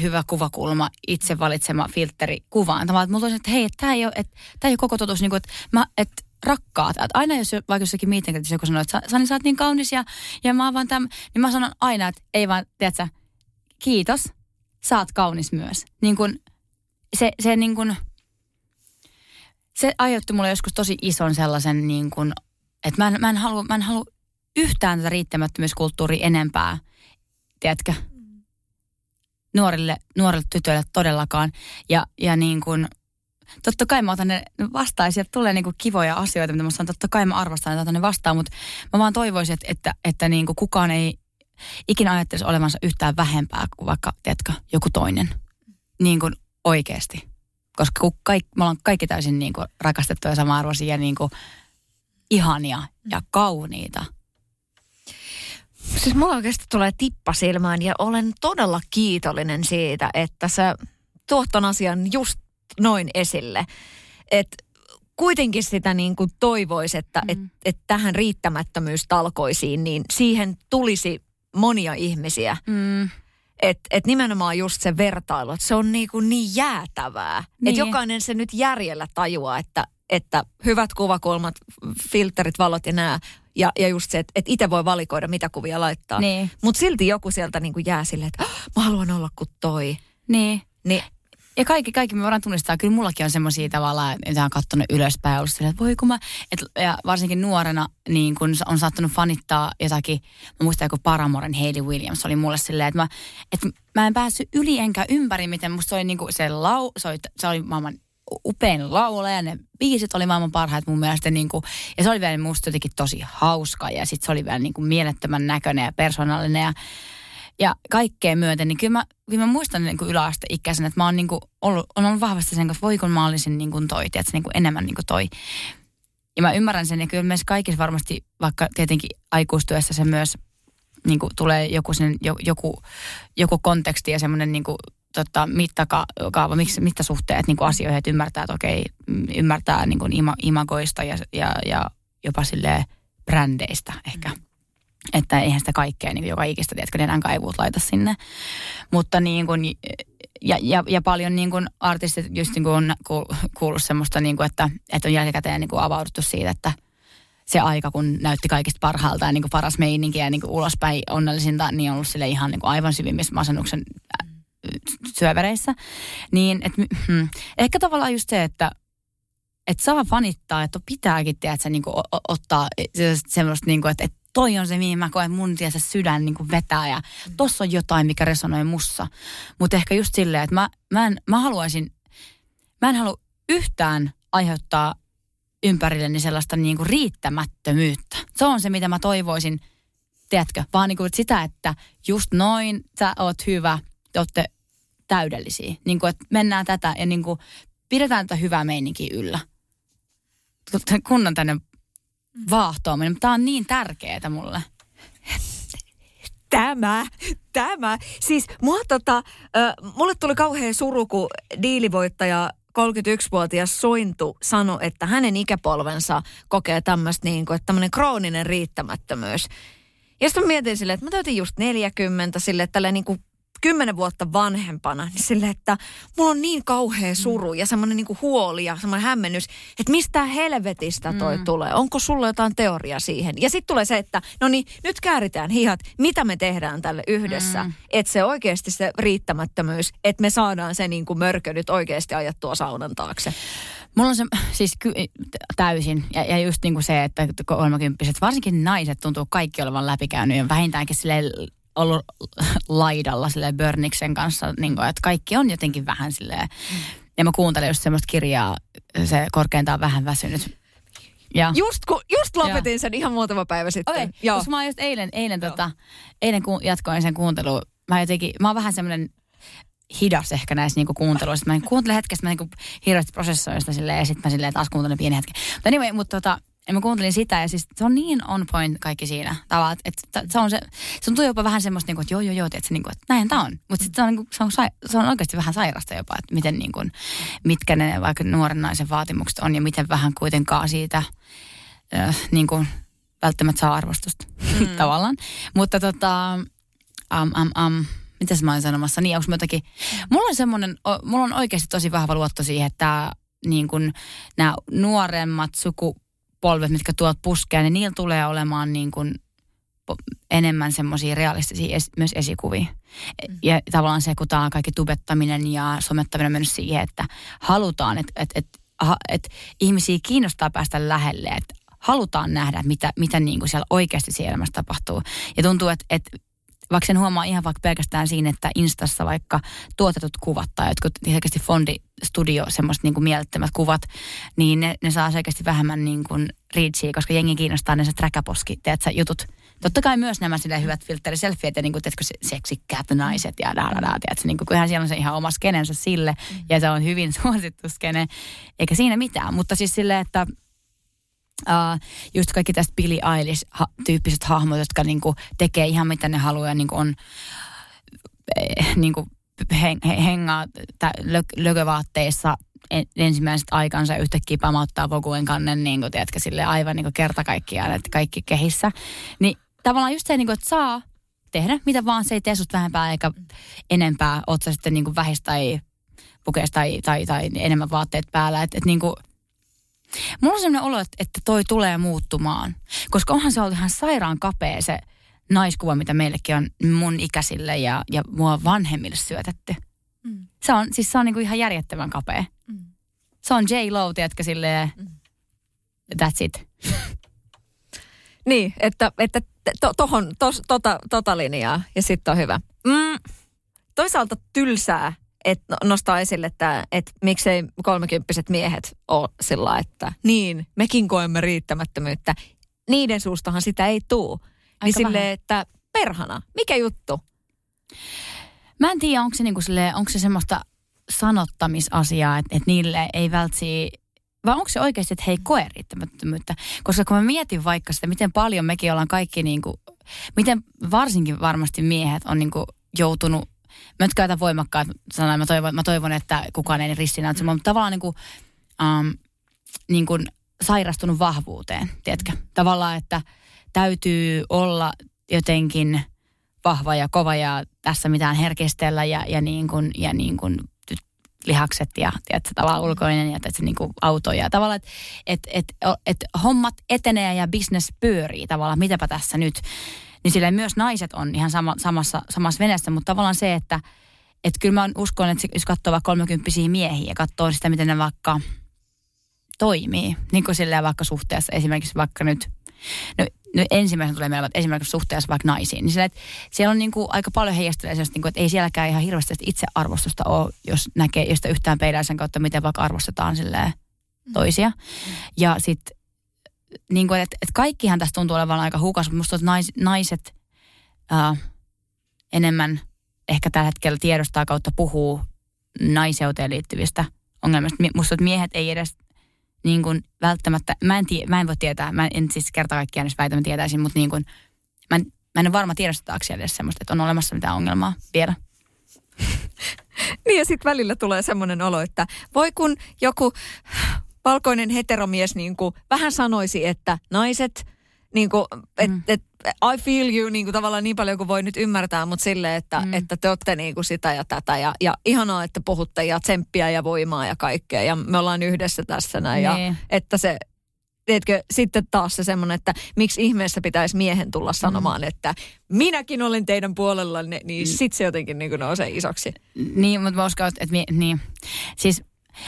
hyvä kuvakulma, itse valitsema filtteri kuvaan. Tavallaan, että mulla olisi, että hei, tämä ei ole, ei ole koko totuus, niin kuin, että, mä, että rakkaat. Että aina jos vaikka jossakin meetingillä joku sanoo, että Sani sä oot niin kaunis ja, ja mä vaan täm, niin mä sanon aina, että ei vaan, tiedätkö, kiitos, sä oot kaunis myös. Niin kun, se, se niin kun, se aiheutti mulle joskus tosi ison sellaisen niin kun, että mä en, mä en halua, mä en halua yhtään tätä riittämättömyyskulttuuria enempää, tiedätkö, nuorille, nuorille tytöille todellakaan. Ja, ja niin kuin, totta kai mä otan ne vastaan ja sieltä tulee niinku kivoja asioita, mitä mä sanon, totta kai mä arvostan että otan ne vastaan, mutta mä vaan toivoisin, että, että, että niinku kukaan ei ikinä ajattelisi olevansa yhtään vähempää kuin vaikka, tiedätkö, joku toinen. Niin kuin oikeasti. Koska kun kaikki, me ollaan kaikki täysin niin kuin rakastettuja ja sama-arvoisia ja niin kuin ihania ja kauniita. Siis mulla oikeasti tulee tippa silmään ja olen todella kiitollinen siitä, että sä tuot ton asian just noin esille. Että kuitenkin sitä niin kuin toivoisi, että mm. et, et tähän riittämättömyystalkoisiin, niin siihen tulisi monia ihmisiä. Mm. Että et nimenomaan just se vertailu, että se on niin, kuin niin jäätävää. Niin. Että jokainen se nyt järjellä tajuaa, että, että hyvät kuvakulmat, filterit, valot ja nämä. Ja, ja just se, että, että itse voi valikoida, mitä kuvia laittaa. Niin. Mutta silti joku sieltä niin kuin jää silleen, että oh, mä haluan olla kuin toi. Niin. Niin ja kaikki, kaikki me voidaan tunnistaa. Kyllä mullakin on semmoisia tavallaan, että on katsonut ylöspäin ja ollut silleen, että voi kun mä, et, ja varsinkin nuorena niin kun on saattanut fanittaa jotakin, mä muistan joku Paramoren Hayley Williams oli mulle silleen, että mä, että mä en päässyt yli enkä ympäri, miten musta oli niin se lau, se oli, se oli maailman upein laulaja, ne biisit oli maailman parhaat mun mielestä niin kuin, ja se oli vielä musta jotenkin tosi hauska ja sitten se oli vielä niin kuin mielettömän näköinen ja persoonallinen ja ja kaikkea myöten, niin kyllä mä, kyllä mä muistan niin kuin yläasteikäisenä, että mä oon niin kuin ollut, on ollut vahvasti sen, että voi kun mä olisin niin kuin toi, tiedätkö, niin kuin enemmän niin kuin toi. Ja mä ymmärrän sen, ja kyllä myös kaikissa varmasti, vaikka tietenkin aikuistyössä se myös niin kuin tulee joku, sen, joku, joku konteksti ja semmoinen niin kuin, tota, mittakaava, miksi, mittasuhteet niin kuin asioihin, että ymmärtää, että okei, ymmärtää niin kuin ima, imagoista ja, ja, ja jopa sille brändeistä ehkä. Mm. Että eihän sitä kaikkea niin joka ikistä, tiedätkö, nenän kaivuut laita sinne. Mutta niin kuin, ja, ja, ja paljon niin kuin artistit just niin kuin on kuullut semmoista, niin kuin, että, että on jälkikäteen niin kuin avauduttu siitä, että se aika, kun näytti kaikista parhaalta ja niin kuin paras meininki ja niin kuin ulospäin onnellisinta, niin on ollut sille ihan niin kuin aivan syvimmissä masennuksen äh, syövereissä. Niin, et, hmm, ehkä tavallaan just se, että et saa fanittaa, että pitääkin, tiedätkö, niin kuin, ottaa semmoista, niin kuin, että, että toi on se, mihin mä koen mun tiedä, sydän niin kuin vetää ja tossa on jotain, mikä resonoi mussa. Mutta ehkä just silleen, että mä, mä, en, mä haluaisin, mä en halua yhtään aiheuttaa ympärilleni sellaista niin kuin riittämättömyyttä. Se on se, mitä mä toivoisin, tiedätkö, vaan niin kuin sitä, että just noin, sä oot hyvä, te ootte täydellisiä. Niin kuin, että mennään tätä ja niin kuin pidetään tätä hyvää meininkiä yllä. Kunnon tänne vaahtoaminen. Tämä on niin tärkeää mulle. Tämä, tämä. Siis mua tota, mulle tuli kauhean suru, kun diilivoittaja 31-vuotias Sointu sanoi, että hänen ikäpolvensa kokee tämmöistä niin kuin, että tämmöinen krooninen riittämättömyys. Ja sitten mietin silleen, että mä täytin just 40 sille, että niin kuin kymmenen vuotta vanhempana, niin sille, että mulla on niin kauhea suru ja semmoinen niin huoli ja semmoinen hämmennys, että mistä helvetistä toi mm. tulee. Onko sulla jotain teoria siihen? Ja sitten tulee se, että no niin, nyt kääritään hihat, mitä me tehdään tälle yhdessä. Mm. Että se oikeasti se riittämättömyys, että me saadaan se niin kuin mörkö nyt oikeasti ajattua saunan taakse. Mulla on se siis ky- täysin. Ja, ja just niin kuin se, että kolmekymppiset, varsinkin naiset tuntuu kaikki olevan läpikäynyt ja vähintäänkin sille ollut laidalla sille Börniksen kanssa, niin kuin, että kaikki on jotenkin vähän silleen. Mm. Ja mä kuuntelin just semmoista kirjaa, se korkeintaan vähän väsynyt. Ja. Just, ku, just lopetin ja. sen ihan muutama päivä sitten. Okay, Joo. Koska mä just eilen, eilen, tota, eilen ku, jatkoin sen kuuntelun. Mä jotenkin, mä oon vähän semmoinen hidas ehkä näissä niinku kuunteluissa. Mä kuuntelen hetkestä, mä niinku hirveästi prosessoin sitä silleen, ja sitten mä silleen taas kuuntelen pieni hetki. Mutta anyway, mutta tota, ja mä kuuntelin sitä ja siis se on niin on point kaikki siinä tavallaan, että se on se, se tuntuu jopa vähän semmoista, niin kuin, että joo joo joo, tiedätkö, niin kuin, että näin tämä on. Mutta sitten se on, niin se, on, se on oikeasti vähän sairasta jopa, että miten niin kuin, mitkä ne vaikka nuoren naisen vaatimukset on ja miten vähän kuitenkaan siitä äh, niin kuin, välttämättä saa arvostusta mm. (laughs) tavallaan. Mutta tota, um, um, um, mitäs mä olin sanomassa, niin onko jotakin, mulla on semmoinen, mulla on oikeasti tosi vahva luotto siihen, että niin kuin nämä nuoremmat suku polvet, mitkä tuot puskea, niin niillä tulee olemaan niin kuin enemmän semmoisia realistisia es, myös esikuvia. Mm. Ja tavallaan se, kun tämä kaikki tubettaminen ja somettaminen on mennyt siihen, että halutaan, että et, et, et ihmisiä kiinnostaa päästä lähelle, että halutaan nähdä, mitä, mitä niin kuin siellä oikeasti siellä elämässä tapahtuu. Ja tuntuu, että, että vaikka sen huomaa ihan vaikka pelkästään siinä, että Instassa vaikka tuotetut kuvat tai jotkut selkeästi Fondi Studio, semmoiset niin kuin mielettömät kuvat, niin ne, ne saa selkeästi vähemmän niin kuin reachia, koska jengi kiinnostaa ne se träkäposki, sä, jutut. Totta kai myös nämä sille hyvät filteriselfiet ja niin kuin, teetkö, seksikkäät naiset ja da, da, da, tiedätkö, niin kuin, kyllähän siellä on se ihan oma skenensä sille mm. ja se on hyvin (laughs) suosittu skene, eikä siinä mitään. Mutta siis silleen, että Uh, just kaikki tästä Billie Eilish-tyyppiset hahmot, jotka niinku tekee ihan mitä ne haluaa ja niinku on eh, niinku heng, hengaa lö, lökövaatteissa ensimmäiset aikansa yhtäkkiä pamauttaa Voguen kannen, niin kuin, tiedätkö, sille aivan niin kuin kerta kaikkiaan, että kaikki kehissä. Niin tavallaan just se, niin kuin, että saa tehdä mitä vaan, se ei tee susta vähempää eikä enempää, oot sä sitten niin kuin vähistä tai pukeista tai, tai, tai enemmän vaatteet päällä. Että et, niin kuin, Mulla on sellainen olo, että, toi tulee muuttumaan. Koska onhan se ollut ihan sairaan kapea se naiskuva, mitä meillekin on mun ikäisille ja, ja mua vanhemmille syötetty. Mm. Se on, siis se on niinku ihan järjettömän kapea. Mm. Se on J. Lo, tiedätkö, silleen, mm. that's it. (laughs) niin, että, että to, tohon, tos, tota, tota linjaa ja sitten on hyvä. Mm. Toisaalta tylsää että nostaa esille, että, että miksei kolmekymppiset miehet ole sillä että niin, mekin koemme riittämättömyyttä. Niiden suustahan sitä ei tuu. niin sille, että perhana, mikä juttu? Mä en tiedä, onko se, niinku sille, onko se semmoista sanottamisasiaa, että, että niille ei vältsi vai onko se oikeasti, että he ei koe riittämättömyyttä? Koska kun mä mietin vaikka sitä, miten paljon mekin ollaan kaikki niin kuin, miten varsinkin varmasti miehet on niin kuin joutunut mä nyt käytän voimakkaat sanoja, mä toivon, mä toivon, että kukaan ei ristinäytä, mm. mutta tavallaan niin kuin, um, niin kuin sairastunut vahvuuteen, tiedätkö? Tavallaan, että täytyy olla jotenkin vahva ja kova ja tässä mitään herkistellä ja, ja, niin kuin, ja niin kuin lihakset ja tiedätkö, tavallaan ulkoinen ja tiedätkö, niin kuin auto ja tavallaan, että et, et, et, hommat etenee ja business pyörii tavallaan, mitäpä tässä nyt. Niin sillä myös naiset on ihan sama, samassa, samassa veneessä, mutta tavallaan se, että et kyllä mä uskon, että jos katsoo vaikka kolmekymppisiä miehiä ja katsoo sitä, miten ne vaikka toimii, niin kuin silleen vaikka suhteessa esimerkiksi vaikka nyt, no no ensimmäisenä tulee mieleen, että esimerkiksi suhteessa vaikka naisiin, niin sillä, että siellä on niin kuin aika paljon heijastelee niin kuin, että ei sielläkään ihan hirveästi itsearvostusta ole, jos näkee, jos yhtään peilää sen kautta, miten vaikka arvostetaan silleen mm. toisia. Mm. Ja sitten niin kuin, että, että kaikkihan tästä tuntuu olevan aika hukas, mutta musta nais, naiset ää, enemmän ehkä tällä hetkellä tiedostaa kautta puhuu naiseuteen liittyvistä ongelmista. Musta että miehet ei edes niin kuin välttämättä, mä en, tie, mä en voi tietää, mä en siis kerta kaikkiaan jos väitä, mä tietäisin, mutta niin kuin, mä, en, mä en ole varma tiedostetaanko edes semmoista, että on olemassa mitään ongelmaa vielä. (laughs) niin ja sitten välillä tulee semmoinen olo, että voi kun joku valkoinen heteromies niin kuin vähän sanoisi, että naiset – niin kuin, et, mm. et, I feel you niin kuin tavallaan niin paljon kuin voi nyt ymmärtää, mutta sille, että, mm. että te olette niin kuin sitä ja tätä. Ja, ja ihanaa, että puhutte ja tsemppiä ja voimaa ja kaikkea. Ja me ollaan yhdessä tässä näin. Ja, niin. että se, tiedätkö, sitten taas se semmoinen, että miksi ihmeessä pitäisi miehen tulla mm. sanomaan, mm. että minäkin olen teidän puolellanne, niin mm. sitten se jotenkin niin kuin nousee isoksi. Niin, mutta mä uskon, että, että niin. Siis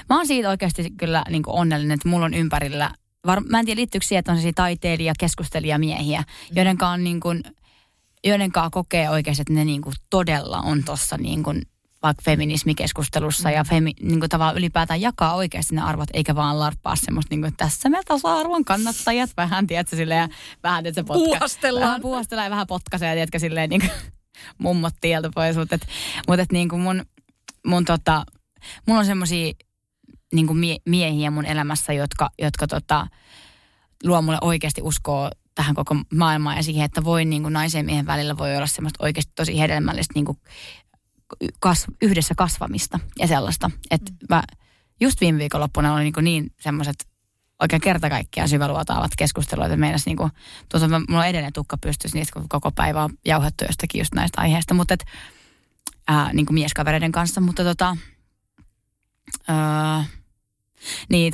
mä oon siitä oikeasti kyllä niin kuin onnellinen, että mulla on ympärillä var, mä en tiedä liittyykö siihen, että on sellaisia taiteilija, keskustelijamiehiä, mm. joiden kanssa niin kuin, joiden kokee oikeasti, että ne niin kuin todella on tuossa niin kuin vaikka feminismikeskustelussa mm. ja femi, niin kuin tavallaan ylipäätään jakaa oikeasti ne arvot, eikä vaan larppaa semmoista, niin kuin, että tässä me tasa-arvon kannattajat vähän, tiedätkö, silleen, vähän, että se potka. Vähän puhastellaan ja vähän potkaisee, tiedätkö, silleen, niin kuin, (laughs) mummot tieltä pois, mutta, et, mutta et, niin kuin mun, mun tota, mulla on semmoisia niin kuin mie- miehiä mun elämässä, jotka, jotka tota, luo mulle oikeasti uskoa tähän koko maailmaan ja siihen, että voi niin kuin naisen ja miehen välillä voi olla semmoista oikeasti tosi hedelmällistä niin kuin kas, yhdessä kasvamista ja sellaista. Että mm. mä just viime viikonloppuna oli niin, niin semmoiset oikein kerta kaikkiaan syväluotaavat keskustelut, että meinas niin kuin, tuota, mulla on edelleen tukka pystyssä niistä koko päivä on jauhettu jostakin just näistä aiheista, mutta et, ää, niin kuin mieskavereiden kanssa, mutta tota, ää, niin,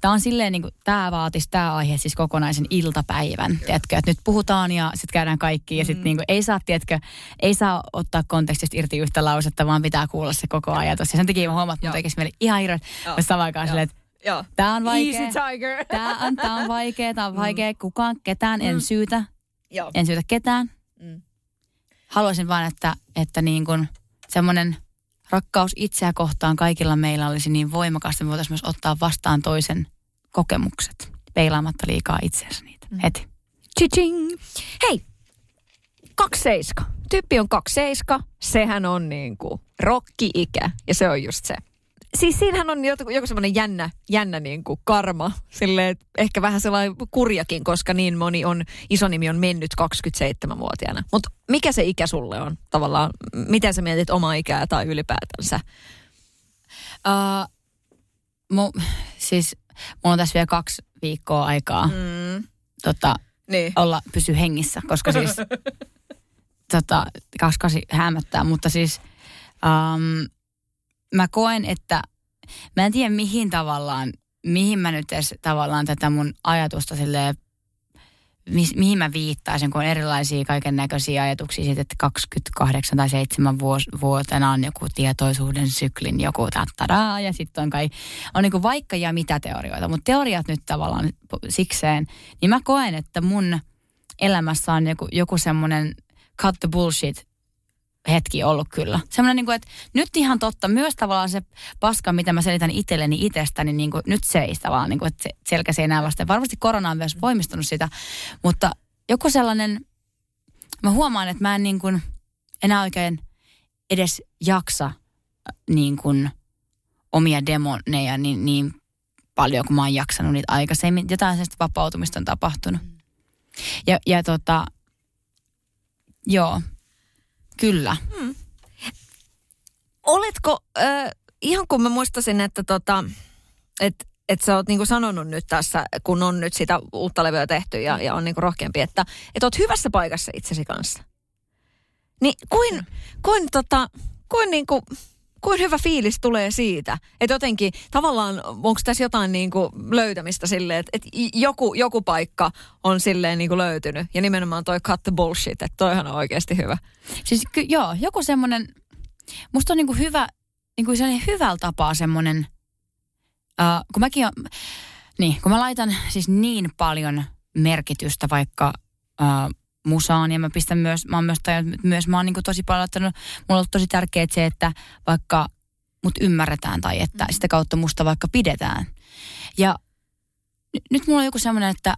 tämä on silleen, niin tämä vaatisi tämä aihe siis kokonaisen iltapäivän, tiedätkö, että nyt puhutaan ja sitten käydään kaikki ja sitten mm. niin ei saa, tiedätkö, ei saa ottaa kontekstista irti yhtä lausetta, vaan pitää kuulla se koko ajatus. Ja sen takia mä huomaan, että mun tekisi mieli ihan hirveän, mutta samaan aikaan silleen, että Joo. Tämä on vaikea. Easy tiger. (laughs) Tämä on, tämä on vaikea, tämä on mm. vaikea. Mm. Kukaan, ketään en mm. syytä. Joo. En syytä ketään. Mm. Haluaisin vaan, että, että niin kuin semmoinen rakkaus itseä kohtaan kaikilla meillä olisi niin voimakasta, me voitaisiin myös ottaa vastaan toisen kokemukset, peilaamatta liikaa itseänsä niitä mm. heti. Chiching. Hei, seiska. Tyyppi on seiska. Sehän on niin kuin rokki-ikä ja se on just se siis siinähän on joku, joku semmoinen jännä, jännä niin kuin karma. Silleen, ehkä vähän sellainen kurjakin, koska niin moni on, iso nimi on mennyt 27-vuotiaana. Mutta mikä se ikä sulle on tavallaan? Miten sä mietit omaa ikää tai ylipäätänsä? Uh, mu, siis mulla on tässä vielä kaksi viikkoa aikaa mm. tota, niin. olla, pysy hengissä, koska siis (laughs) tota, 28 hämöttää, mutta siis um, mä koen, että mä en tiedä mihin tavallaan, mihin mä nyt edes tavallaan tätä mun ajatusta silleen mi, mihin mä viittaisin, kun on erilaisia kaiken näköisiä ajatuksia siitä, että 28 tai 7 vuos, vuotena on joku tietoisuuden syklin joku tattadaa ja sitten on kai, on niin kuin vaikka ja mitä teorioita, mutta teoriat nyt tavallaan sikseen, niin mä koen, että mun elämässä on joku, joku semmoinen cut the bullshit hetki ollut kyllä. Semmoinen, niin kuin, että nyt ihan totta, myös tavallaan se paska, mitä mä selitän itselleni itsestäni, niin kuin, nyt se ei tavallaan, niin kuin, että se selkä se enää vasta. Varmasti korona on myös voimistunut sitä, mutta joku sellainen, mä huomaan, että mä en niin kuin, enää oikein edes jaksa niin kuin, omia demoneja niin, niin paljon, kun mä oon jaksanut niitä aikaisemmin. Jotain sellaista vapautumista on tapahtunut. Ja, ja tota, joo, Kyllä. Hmm. Oletko, äh, ihan kun mä muistasin, että tota, et, et sä oot niinku sanonut nyt tässä, kun on nyt sitä uutta levyä tehty ja, ja on niinku rohkeampi, että et oot hyvässä paikassa itsesi kanssa. Niin kuin, kuin tota, kuin niinku, kuin hyvä fiilis tulee siitä, että jotenkin tavallaan onko tässä jotain niin kuin löytämistä silleen, että, että joku, joku paikka on silleen niin kuin löytynyt ja nimenomaan toi cut the bullshit, että toihan on oikeasti hyvä. Siis ky- joo, joku semmoinen, musta on niin kuin hyvä, niin kuin sellainen hyvällä tapaa semmoinen, uh, kun mäkin on, niin, kun mä laitan siis niin paljon merkitystä vaikka uh, musaan ja mä pistän myös, mä oon myös tajunnut, myös mä oon niin tosi paljon ottanut, mulla on ollut tosi tärkeää se, että vaikka mut ymmärretään tai että mm. sitä kautta musta vaikka pidetään. Ja n- nyt mulla on joku semmoinen, että,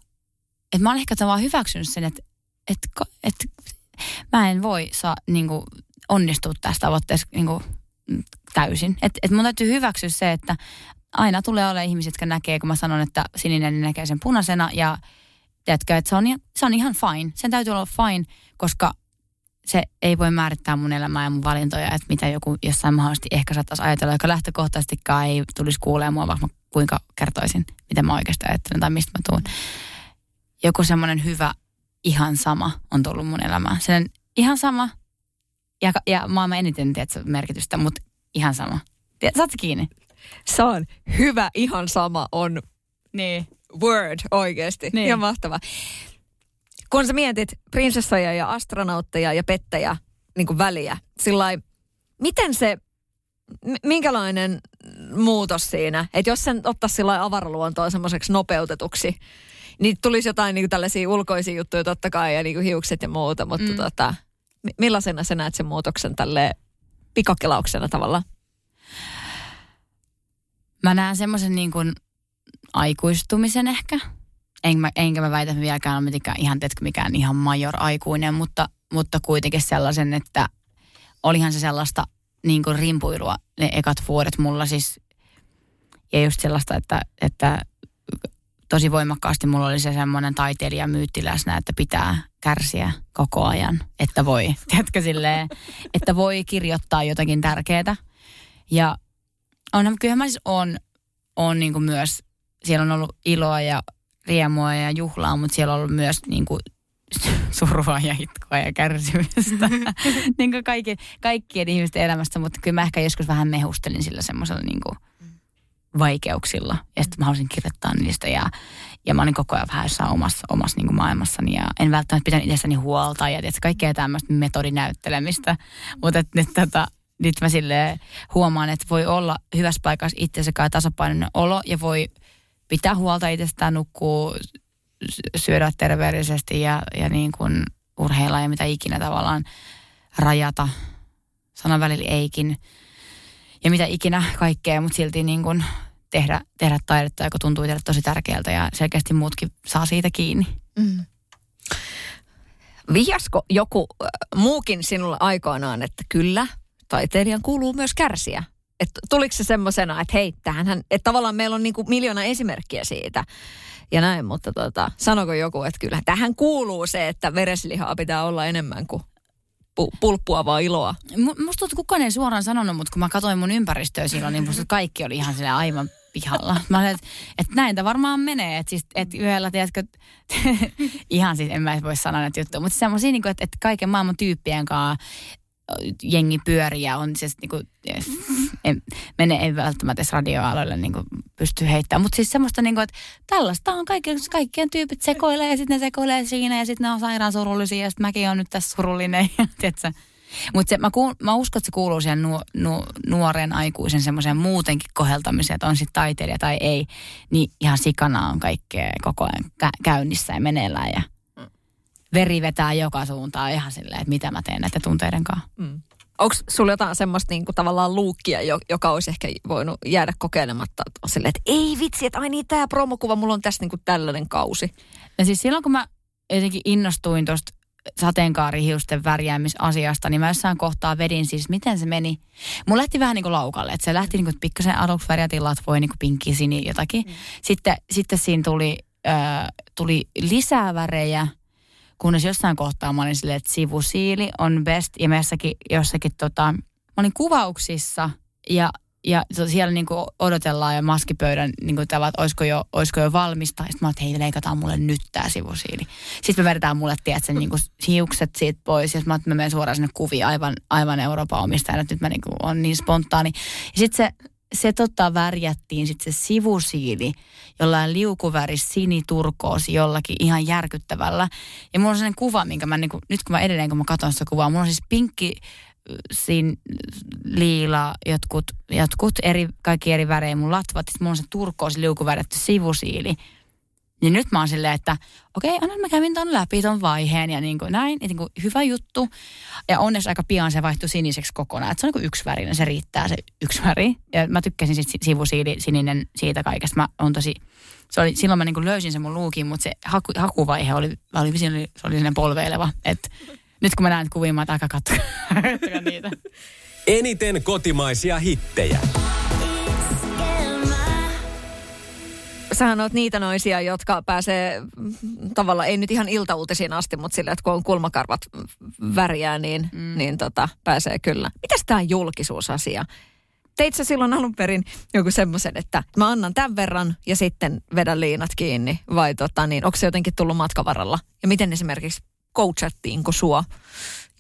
että mä oon ehkä vaan hyväksynyt sen, että, että, että mä en voi saa niin kuin, onnistua tästä tavoitteessa niin kuin, täysin. Että et mun täytyy hyväksyä se, että aina tulee olemaan ihmisiä, jotka näkee, kun mä sanon, että sininen niin näkee sen punaisena ja Tiedätkö, että se on, se on ihan fine. Sen täytyy olla fine, koska se ei voi määrittää mun elämää ja mun valintoja, että mitä joku jossain mahdollisesti ehkä saattaisi ajatella, joka lähtökohtaisestikaan ei tulisi kuulemaan mua, vaikka kuinka kertoisin, mitä mä oikeasti ajattelen tai mistä mä tuun. Joku semmoinen hyvä ihan sama on tullut mun elämään. Sen ihan sama ja, ja maailman eniten tiedätkö, merkitystä, mutta ihan sama. Saat kiinni? Saan. Hyvä ihan sama on niin word oikeasti. Niin. Ihan mahtava. Kun sä mietit prinsessoja ja astronautteja ja pettäjä niin kuin väliä, sillä miten se, minkälainen muutos siinä, että jos sen ottaisi sillä avaraluontoon semmoiseksi nopeutetuksi, niin tulisi jotain niin kuin tällaisia ulkoisia juttuja totta kai ja niin kuin hiukset ja muuta, mutta mm. tota, millaisena sä näet sen muutoksen tälle pikakelauksena tavallaan? Mä näen semmoisen niin kuin aikuistumisen ehkä. En mä, enkä mä väitä, että vieläkään ole mitenkään ihan, teetkö, mikään ihan major aikuinen, mutta, mutta kuitenkin sellaisen, että olihan se sellaista niin kuin rimpuilua ne ekat vuodet mulla siis. Ja just sellaista, että, että tosi voimakkaasti mulla oli se semmoinen taiteilija myytti läsnä, että pitää kärsiä koko ajan, että voi, (laughs) tiedätkö silleen, että voi kirjoittaa jotakin tärkeää. Ja on, kyllähän mä siis on, on niin myös siellä on ollut iloa ja riemua ja juhlaa, mutta siellä on ollut myös niin kuin, (laughs) surua ja itkoa ja kärsimystä. (laughs) niin kuin kaikki, kaikkien ihmisten elämästä, mutta kyllä mä ehkä joskus vähän mehustelin sillä semmoisella niin kuin vaikeuksilla. Ja sitten mä halusin kirjoittaa niistä ja, ja mä olin koko ajan vähän jossain omassa, omassa niin kuin maailmassani ja en välttämättä pitänyt itsestäni huolta ja tietysti kaikkea tämmöistä metodinäyttelemistä. Mutta nyt tota, nyt mä sille huomaan, että voi olla hyvässä paikassa itsensä kai tasapainoinen olo ja voi – pitää huolta itsestään, nukkuu, syödä terveellisesti ja, ja niin kuin urheilla ja mitä ikinä tavallaan rajata. Sanan välillä eikin. Ja mitä ikinä kaikkea, mutta silti niin kuin tehdä, tehdä taidetta, joka tuntuu tehdä tosi tärkeältä ja selkeästi muutkin saa siitä kiinni. Mm. Vihjasko joku äh, muukin sinulle aikoinaan, että kyllä, taiteilijan kuuluu myös kärsiä? Että tuliko se semmoisena, että hei, tähänhän, että tavallaan meillä on niinku miljoona esimerkkiä siitä ja näin, mutta tota, sanoko joku, että kyllä tähän kuuluu se, että vereslihaa pitää olla enemmän kuin pu- pulppua iloa. M- musta tuntuu, kukaan ei suoraan sanonut, mutta kun mä katsoin mun ympäristöä silloin, niin musta kaikki oli ihan sille aivan pihalla. Mä että, näin tämä varmaan menee. Että, siis, että yhdellä, tiedätkö, (laughs) ihan siis en mä voi sanoa näitä juttuja, mutta semmoisia, niin että, että kaiken maailman tyyppien kanssa jengi pyöriä on siis niinku, en, mene ei välttämättä edes radioaloille niinku pysty heittämään. Mutta siis semmoista niinku, että tällaista on kaikki, kaikkien tyypit sekoilee ja sitten ne sekoilee siinä ja sitten ne on sairaan surullisia ja sitten mäkin on nyt tässä surullinen. (laughs) Mutta mä, kuul, mä uskon, että se kuuluu siihen nu, nu, nuoren aikuisen semmoiseen muutenkin koheltamiseen, että on sitten taiteilija tai ei, niin ihan sikana on kaikkea koko ajan käynnissä ja meneillään ja veri vetää joka suuntaan ihan silleen, että mitä mä teen näiden tunteiden kanssa. Mm. Onko sulla jotain semmoista niinku tavallaan luukkia, joka olisi ehkä voinut jäädä kokeilematta? On silleen, että ei vitsi, että ai niin tämä promokuva, mulla on tässä niinku tällainen kausi. Ja siis silloin kun mä jotenkin innostuin tuosta sateenkaarihiusten värjäämisasiasta, niin mä jossain kohtaa vedin siis, miten se meni. Mun lähti vähän niin kuin laukalle, että se lähti niin kuin pikkasen aluksi värjätin latvoja niin kuin pinkki, sini, jotakin. Mm. Sitten, sitten siinä tuli, äh, tuli lisää värejä, kunnes jossain kohtaa mä olin silleen, että sivusiili on best. Ja mä jossakin, tota, mä olin kuvauksissa ja ja siellä niin kuin odotellaan ja maskipöydän niin kuin tavat, olisiko jo, olisiko jo valmista. Sitten mä että hei, leikataan mulle nyt tämä sivusiili. Sitten me vedetään mulle, tiedät, sen niin kuin hiukset siitä pois. Ja mä että mä menen suoraan sinne kuviin aivan, aivan Euroopan omistajana, nyt mä niin kuin, on niin spontaani. Ja sitten se, se tota värjättiin sitten se sivusiili jollain liukuväris siniturkoosi jollakin ihan järkyttävällä. Ja mulla on sellainen kuva, minkä mä niinku, nyt kun mä edelleen kun mä katson sitä kuvaa, mulla on siis pinkki sin, liila, jotkut, jotkut eri, kaikki eri värejä mun latvat. Sitten mulla on se turkoosi liukuvärätty sivusiili. Niin nyt mä oon silleen, että okei, okay, anna mä kävin ton läpi ton vaiheen ja niin kuin näin. Ja niin kuin hyvä juttu. Ja onneksi aika pian se vaihtui siniseksi kokonaan. Että se on niin yksi värinen, se riittää se yksi väri. Ja mä tykkäsin sit sivusiili sininen siitä kaikesta. Mä on tosi, se oli, silloin mä niin löysin sen mun luukin, mutta se haku, hakuvaihe oli, oli, se oli, se oli polveileva. Että nyt kun mä näen kuvia, mä aika katsoa niitä. Eniten kotimaisia hittejä. Sähän oot niitä noisia, jotka pääsee tavallaan, ei nyt ihan iltauutisiin asti, mutta sillä, että kun on kulmakarvat väriä, niin, mm. niin tota, pääsee kyllä. Mitäs tämä julkisuusasia? Teit sä silloin alun perin joku semmoisen, että mä annan tämän verran ja sitten vedän liinat kiinni? Vai tota, niin, onko se jotenkin tullut matkavaralla? Ja miten esimerkiksi coachattiinko sua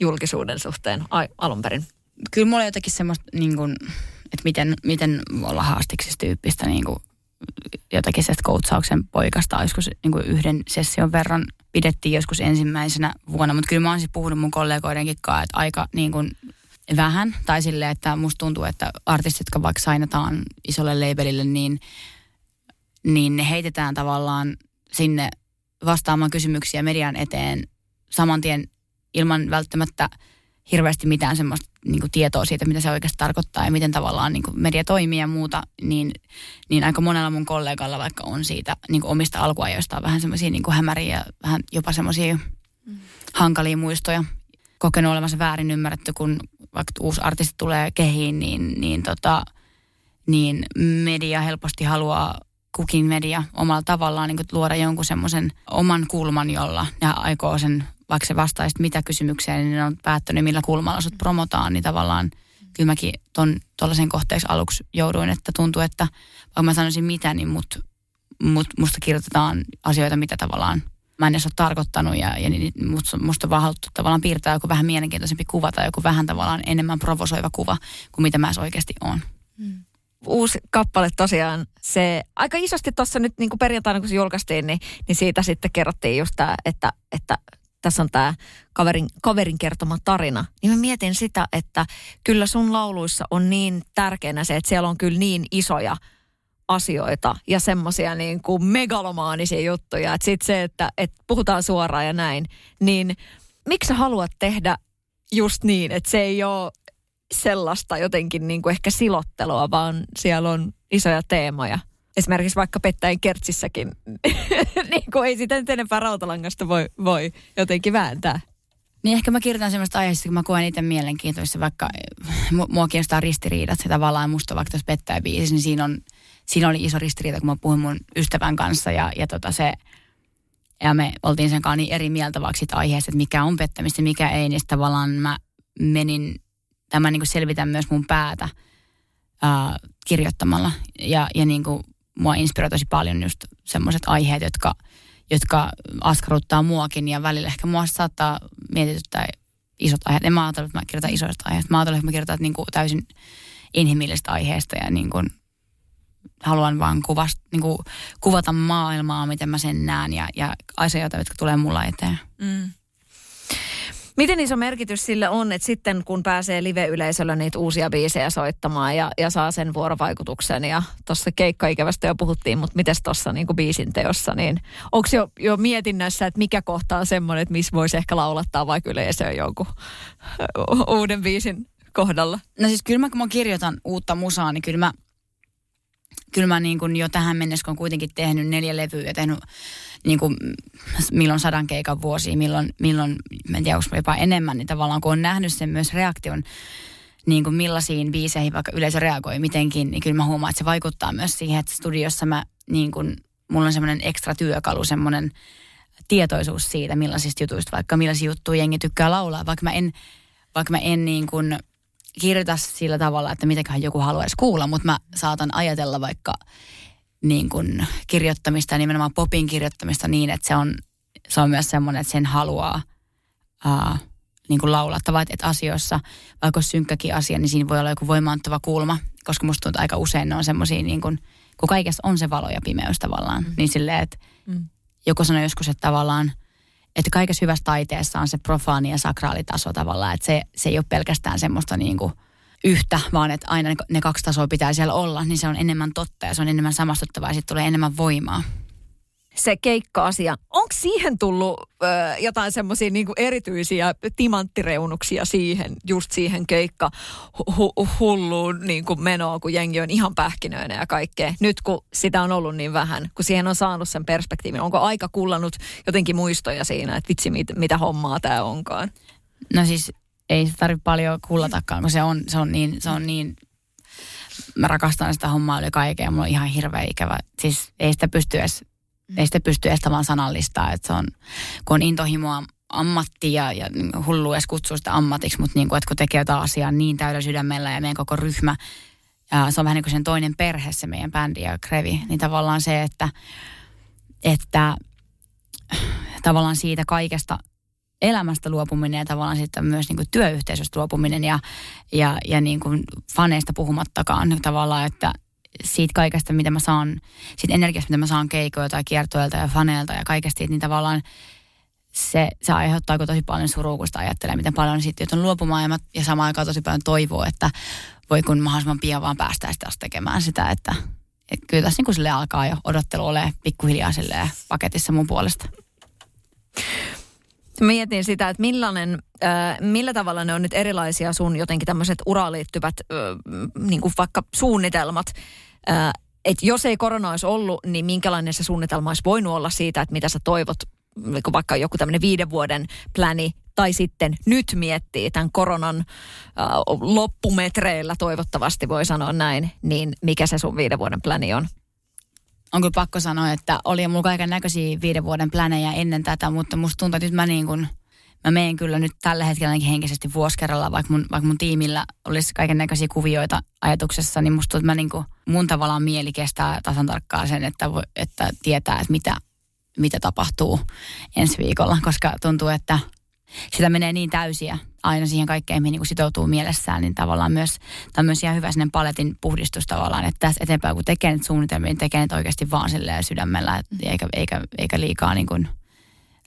julkisuuden suhteen ai, alun perin? Kyllä mulla jotenkin semmoista, niin kuin, että miten, miten olla haastiksista tyyppistä niin jotakin se coachauksen poikasta. Joskus niin kuin yhden session verran pidettiin joskus ensimmäisenä vuonna, mutta kyllä mä oon siis puhunut mun kollegoidenkin kanssa, että aika niin kuin vähän, tai silleen, että musta tuntuu, että artistit, jotka vaikka sainataan isolle labelille, niin, niin ne heitetään tavallaan sinne vastaamaan kysymyksiä median eteen saman tien ilman välttämättä hirveästi mitään semmoista niin kuin tietoa siitä, mitä se oikeasti tarkoittaa ja miten tavallaan niin kuin media toimii ja muuta, niin, niin aika monella mun kollegalla vaikka on siitä niin kuin omista alkuajoistaan vähän semmoisia niin hämäriä ja vähän jopa semmoisia mm. hankalia muistoja. Kokenut olemassa väärin ymmärretty, kun vaikka uusi artisti tulee kehiin, niin, niin, tota, niin media helposti haluaa kukin media omalla tavallaan niin luoda jonkun semmoisen oman kulman, jolla ne aikoo sen vaikka se vastaisi mitä kysymykseen, niin ne on päättänyt, millä kulmalla sut promotaan, niin tavallaan kyllä mäkin ton tuollaisen kohteeksi aluksi jouduin, että tuntuu, että vaikka mä sanoisin mitä, niin mut, mut, musta kirjoitetaan asioita, mitä tavallaan mä en edes ole tarkoittanut ja, ja niin musta, musta on vaan haluttu tavallaan piirtää joku vähän mielenkiintoisempi kuva tai joku vähän tavallaan enemmän provosoiva kuva kuin mitä mä oikeasti oon. Hmm. Uusi kappale tosiaan, se aika isosti tuossa nyt niin kuin perjantaina kun se julkaistiin, niin, niin siitä sitten kerrottiin just tämä, että, että tässä on tämä kaverin, kaverin kertoma tarina, niin mä mietin sitä, että kyllä sun lauluissa on niin tärkeänä se, että siellä on kyllä niin isoja asioita ja semmoisia niin kuin megalomaanisia juttuja. Että sitten se, että, että puhutaan suoraan ja näin, niin miksi sä haluat tehdä just niin, että se ei ole sellaista jotenkin niin kuin ehkä silottelua, vaan siellä on isoja teemoja – esimerkiksi vaikka pettäen kertsissäkin, (laughs) niin kuin ei sitä nyt enempää rautalangasta voi, voi jotenkin vääntää. Niin ehkä mä kirjoitan semmoista aiheesta, kun mä koen itse mielenkiintoista, vaikka mua kiinnostaa ristiriidat, se tavallaan musta vaikka tuossa pettäjä biisissä, niin siinä, on, siinä oli iso ristiriita, kun mä puhuin mun ystävän kanssa ja, ja tota se, ja me oltiin sen kanssa niin eri mieltä vaikka siitä aiheesta, että mikä on pettämistä, mikä ei, niin tavallaan mä menin, tämä niin selvitän myös mun päätä ää, kirjoittamalla ja, ja niin kuin mua inspiroi tosi paljon just semmoiset aiheet, jotka, jotka askarruttaa muakin ja välillä ehkä mua saattaa mietityttää isot aiheet. En mä ajattele, että mä kirjoitan isoista aiheista. Mä ajattelen, että mä kirjoitan niin kuin täysin inhimillisistä aiheista ja niin kuin haluan vaan kuvast, niin kuin kuvata maailmaa, miten mä sen näen ja, ja asioita, jotka tulee mulla eteen. Mm. Miten iso merkitys sille on, että sitten kun pääsee live-yleisöllä niitä uusia biisejä soittamaan ja, ja saa sen vuorovaikutuksen ja tuossa keikkaikävästä jo puhuttiin, mutta miten tuossa niin biisin teossa, niin onko jo, jo mietinnässä, että mikä kohta on semmoinen, että missä voisi ehkä laulattaa vaikka yleisöä jonkun uuden biisin kohdalla? No siis kyllä mä, kun mä kirjoitan uutta musaa, niin kyllä mä kyllä mä niin kuin jo tähän mennessä, kun kuitenkin tehnyt neljä levyä ja tehnyt niin kuin, milloin sadan keikan vuosi, milloin, milloin en tiedä, onko jopa enemmän, niin tavallaan kun on nähnyt sen myös reaktion, niin kuin millaisiin biiseihin vaikka yleisö reagoi mitenkin, niin kyllä mä huomaan, että se vaikuttaa myös siihen, että studiossa mä niin kuin, mulla on semmoinen ekstra työkalu, semmoinen tietoisuus siitä, millaisista jutuista, vaikka millaisia juttuja jengi tykkää laulaa, vaikka mä en, vaikka mä en niin kuin, kirjoita sillä tavalla, että mitäköhän joku haluaisi kuulla, mutta mä saatan ajatella vaikka niin kuin kirjoittamista ja nimenomaan popin kirjoittamista niin, että se on, se on myös semmoinen, että sen haluaa ää, niin kuin laulattava, että asioissa, vaikka synkkäkin asia, niin siinä voi olla joku voimaantava kulma, koska musta tuntuu, että aika usein ne on semmoisia niin kuin, kun kaikessa on se valo ja pimeys tavallaan, mm. niin silleen, että mm. joku sanoi joskus, että tavallaan, että kaikessa hyvässä taiteessa on se profaani ja sakraalitaso tavallaan, että se, se ei ole pelkästään semmoista niin kuin yhtä, vaan että aina ne, kaksi tasoa pitää siellä olla, niin se on enemmän totta ja se on enemmän samastuttavaa ja sitten tulee enemmän voimaa se keikka-asia. Onko siihen tullut ö, jotain semmoisia niinku erityisiä timanttireunuksia siihen, just siihen keikka hu- hulluun niinku menoon, kun jengi on ihan pähkinöinä ja kaikkea. Nyt kun sitä on ollut niin vähän, kun siihen on saanut sen perspektiivin, onko aika kullannut jotenkin muistoja siinä, että vitsi mit, mitä hommaa tämä onkaan? No siis ei se tarvitse paljon kullatakaan, kun se on, se on niin, se on niin mä rakastan sitä hommaa yli kaikkea, mulla on ihan hirveä ikävä. Siis ei sitä pysty edes Mm. Ei sitä pysty estämään sanallistaa, että se on, kun on intohimoa ammatti ja, ja hullu edes kutsua sitä ammatiksi, mutta niin kuin, että kun tekee jotain asiaa niin täydellä sydämellä ja meidän koko ryhmä, ja se on vähän niin kuin sen toinen perhe, se meidän bändi ja Krevi, niin tavallaan se, että, että tavallaan siitä kaikesta elämästä luopuminen ja tavallaan sitten myös niin kuin työyhteisöstä luopuminen ja, ja, ja niin kuin faneista puhumattakaan tavallaan, että, siitä kaikesta, mitä mä saan, siitä energiasta, mitä mä saan keikoilta ja kiertoilta ja faneilta ja kaikesta niin tavallaan se, se aiheuttaa tosi paljon surua, kun sitä ajattelee, miten paljon siitä joutuu luopumaan ja, mä, ja samaan aikaan tosi paljon toivoo, että voi kun mahdollisimman pian vaan päästä sitä tekemään sitä, että et kyllä tässä niin sille alkaa jo odottelu ole pikkuhiljaa paketissa mun puolesta. Mietin sitä, että millainen, millä tavalla ne on nyt erilaisia sun jotenkin tämmöiset uraan liittyvät niin kuin vaikka suunnitelmat. Että jos ei korona olisi ollut, niin minkälainen se suunnitelma olisi voinut olla siitä, että mitä sä toivot, niin vaikka joku tämmöinen viiden vuoden pläni, tai sitten nyt miettii tämän koronan loppumetreillä toivottavasti voi sanoa näin, niin mikä se sun viiden vuoden pläni on? On kyllä pakko sanoa, että oli mulla kaiken näköisiä viiden vuoden plänejä ennen tätä, mutta musta tuntuu, että nyt mä niin kuin, mä menen kyllä nyt tällä hetkellä ainakin henkisesti vuosi kerralla, vaikka mun, vaikka mun tiimillä olisi kaiken näköisiä kuvioita ajatuksessa, niin musta tuntuu, että mä niin kuin, mun tavallaan mieli kestää tasan tarkkaan sen, että, että tietää, että mitä, mitä tapahtuu ensi viikolla, koska tuntuu, että sitä menee niin täysiä aina siihen kaikkeen, mihin niin sitoutuu mielessään, niin tavallaan myös, tämä on myös ihan hyvä sinne paletin puhdistus tavallaan, että tässä eteenpäin kun tekee nyt suunnitelmia, niin tekee nyt oikeasti vaan silleen sydämellä, et, eikä, eikä, eikä liikaa, niin kuin,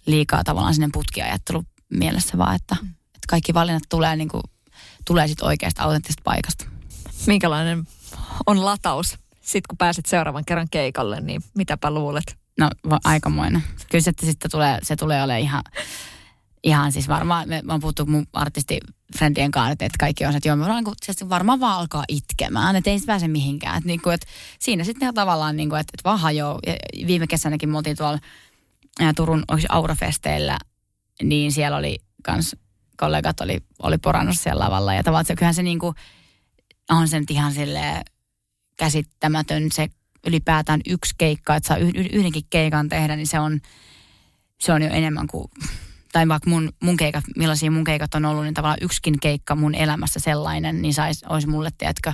liikaa tavallaan sinne putkiajattelu mielessä, vaan että, että kaikki valinnat tulee, niin kuin, tulee sitten oikeasta autenttisesta paikasta. Minkälainen on lataus sitten kun pääset seuraavan kerran keikalle, niin mitäpä luulet? No aikamoinen. Kyllä se, sitten tulee, se tulee olemaan ihan ihan siis varmaan, me, me on puhuttu mun artistifrendien kanssa, että, kaikki on, että joo, varmaan, niin kuin, varmaan vaan alkaa itkemään, että ei se pääse mihinkään. Että, niin kuin, että siinä sitten tavallaan, niin kuin, että, että vaan hajoaa. Viime kesänäkin me oltiin tuolla ää, Turun Aurafesteillä, niin siellä oli kans kollegat oli, oli porannut siellä lavalla. Ja tavallaan että kyllähän se niin kuin, on sen ihan sille käsittämätön se ylipäätään yksi keikka, että saa yhdenkin keikan tehdä, niin se on, se on jo enemmän kuin tai vaikka mun, mun keikat, millaisia mun keikat on ollut, niin tavallaan yksikin keikka mun elämässä sellainen, niin sais, olisi mulle, tiedätkö,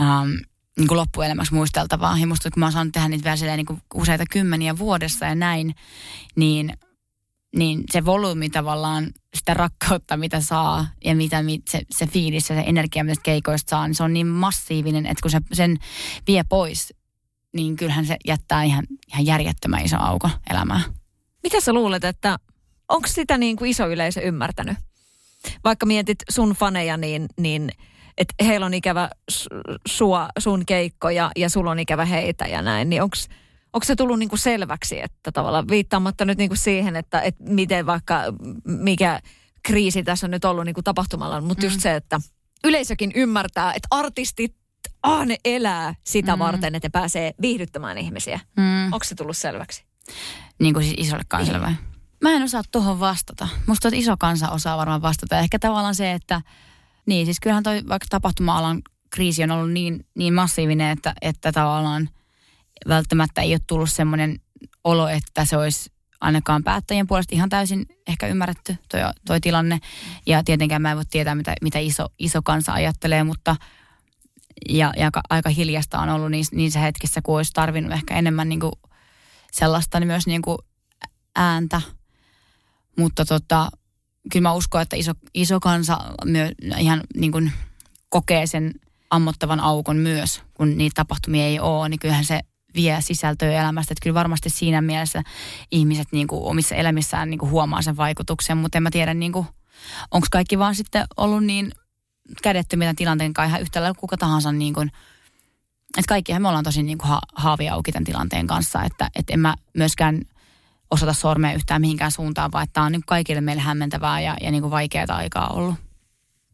ähm, niin kuin loppuelämäksi muisteltavaa. Ja musta kun mä oon saanut tehdä niitä vielä niin kuin useita kymmeniä vuodessa ja näin, niin, niin se volyymi tavallaan, sitä rakkautta, mitä saa ja mitä se, se fiilis ja se energia, mitä keikoista saa, niin se on niin massiivinen, että kun se sen vie pois, niin kyllähän se jättää ihan, ihan järjettömän iso auko elämää. Mitä sä luulet, että onko sitä niin kuin iso yleisö ymmärtänyt? Vaikka mietit sun faneja, niin, niin että heillä on ikävä sua, sun keikko ja, ja sulla on ikävä heitä ja näin, niin onko onko se tullut niinku selväksi, että tavallaan viittaamatta nyt niinku siihen, että, että miten vaikka, mikä kriisi tässä on nyt ollut niinku tapahtumalla, mutta mm. just se, että yleisökin ymmärtää, että artistit, ah ne elää sitä mm. varten, että ne pääsee viihdyttämään ihmisiä. Mm. Onko se tullut selväksi? Niin kuin siis isolle kansalle vai? Mä en osaa tuohon vastata. Musta että iso kansa osaa varmaan vastata. Ehkä tavallaan se, että niin siis kyllähän toi vaikka tapahtuma-alan kriisi on ollut niin, niin massiivinen, että, että tavallaan välttämättä ei ole tullut semmoinen olo, että se olisi ainakaan päättäjien puolesta ihan täysin ehkä ymmärretty toi, toi tilanne. Ja tietenkään mä en voi tietää, mitä, mitä iso, iso kansa ajattelee, mutta ja, ja aika hiljasta on ollut niissä, niissä hetkissä, kun olisi tarvinnut ehkä enemmän niin kuin sellaista niin myös niin kuin ääntä. Mutta tota, kyllä mä uskon, että iso, iso kansa myö, ihan niin kuin kokee sen ammottavan aukon myös, kun niitä tapahtumia ei ole, niin kyllähän se vie sisältöä elämästä. Että kyllä varmasti siinä mielessä ihmiset niin kuin omissa elämissään niin kuin huomaa sen vaikutuksen, mutta en mä tiedä, niin onko kaikki vaan sitten ollut niin kädettömillä tilanteen kanssa ihan yhtä lailla kuka tahansa niin kuin, että kaikkihan me ollaan tosi niin kuin ha- haavia auki tämän tilanteen kanssa, että, että en mä myöskään osata sormea yhtään mihinkään suuntaan, vaan tämä on niin kaikille meille hämmentävää ja, ja niin vaikeaa aikaa ollut.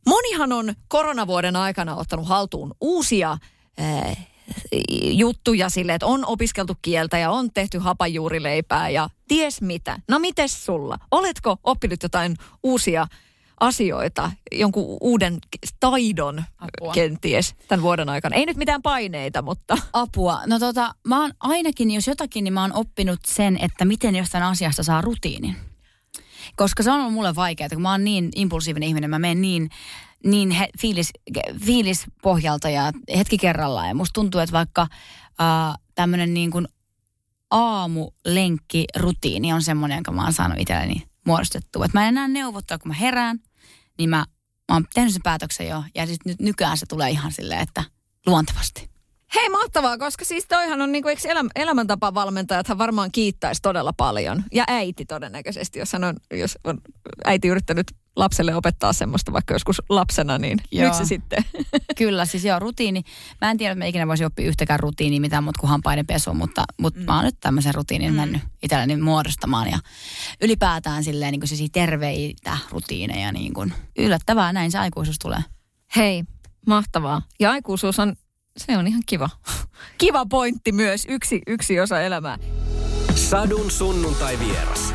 Monihan on koronavuoden aikana ottanut haltuun uusia äh, juttuja sille, että on opiskeltu kieltä ja on tehty hapajuurileipää ja ties mitä. No mites sulla? Oletko oppinut jotain uusia asioita, jonkun uuden taidon Apua. kenties tämän vuoden aikana? Ei nyt mitään paineita, mutta... Apua. No tota, mä oon ainakin, jos jotakin, niin mä oon oppinut sen, että miten jostain asiasta saa rutiinin. Koska se on ollut mulle vaikeaa, kun mä oon niin impulsiivinen ihminen, mä menen niin niin he, fiilis, fiilis pohjalta ja hetki kerrallaan. Ja musta tuntuu, että vaikka äh, tämmöinen niin kuin aamulenkki rutiini on semmoinen, jonka mä oon saanut itselleni muodostettua. Että mä en enää neuvottaa, kun mä herään, niin mä, mä oon tehnyt sen päätöksen jo. Ja sitten nyt nykyään se tulee ihan silleen, että luontevasti. Hei, mahtavaa, koska siis toihan on, niin kuin, eikö eläm- elämäntapavalmentajathan varmaan kiittäisi todella paljon. Ja äiti todennäköisesti, jos, on, jos on äiti yrittänyt lapselle opettaa semmoista vaikka joskus lapsena, niin joo. nyt se sitten. (laughs) Kyllä, siis joo, rutiini. Mä en tiedä, että mä ikinä voisi oppia yhtäkään rutiiniä mitään muuta kuin hampaiden pesu, mutta, mutta mm. mä oon nyt tämmöisen rutiinin mm. mennyt itselleni muodostamaan ja ylipäätään silleen niin kuin terveitä rutiineja. Niin kuin. Yllättävää, näin se aikuisuus tulee. Hei, mahtavaa. Ja aikuisuus on, se on ihan kiva. (laughs) kiva pointti myös, yksi, yksi osa elämää. Sadun sunnuntai vieras.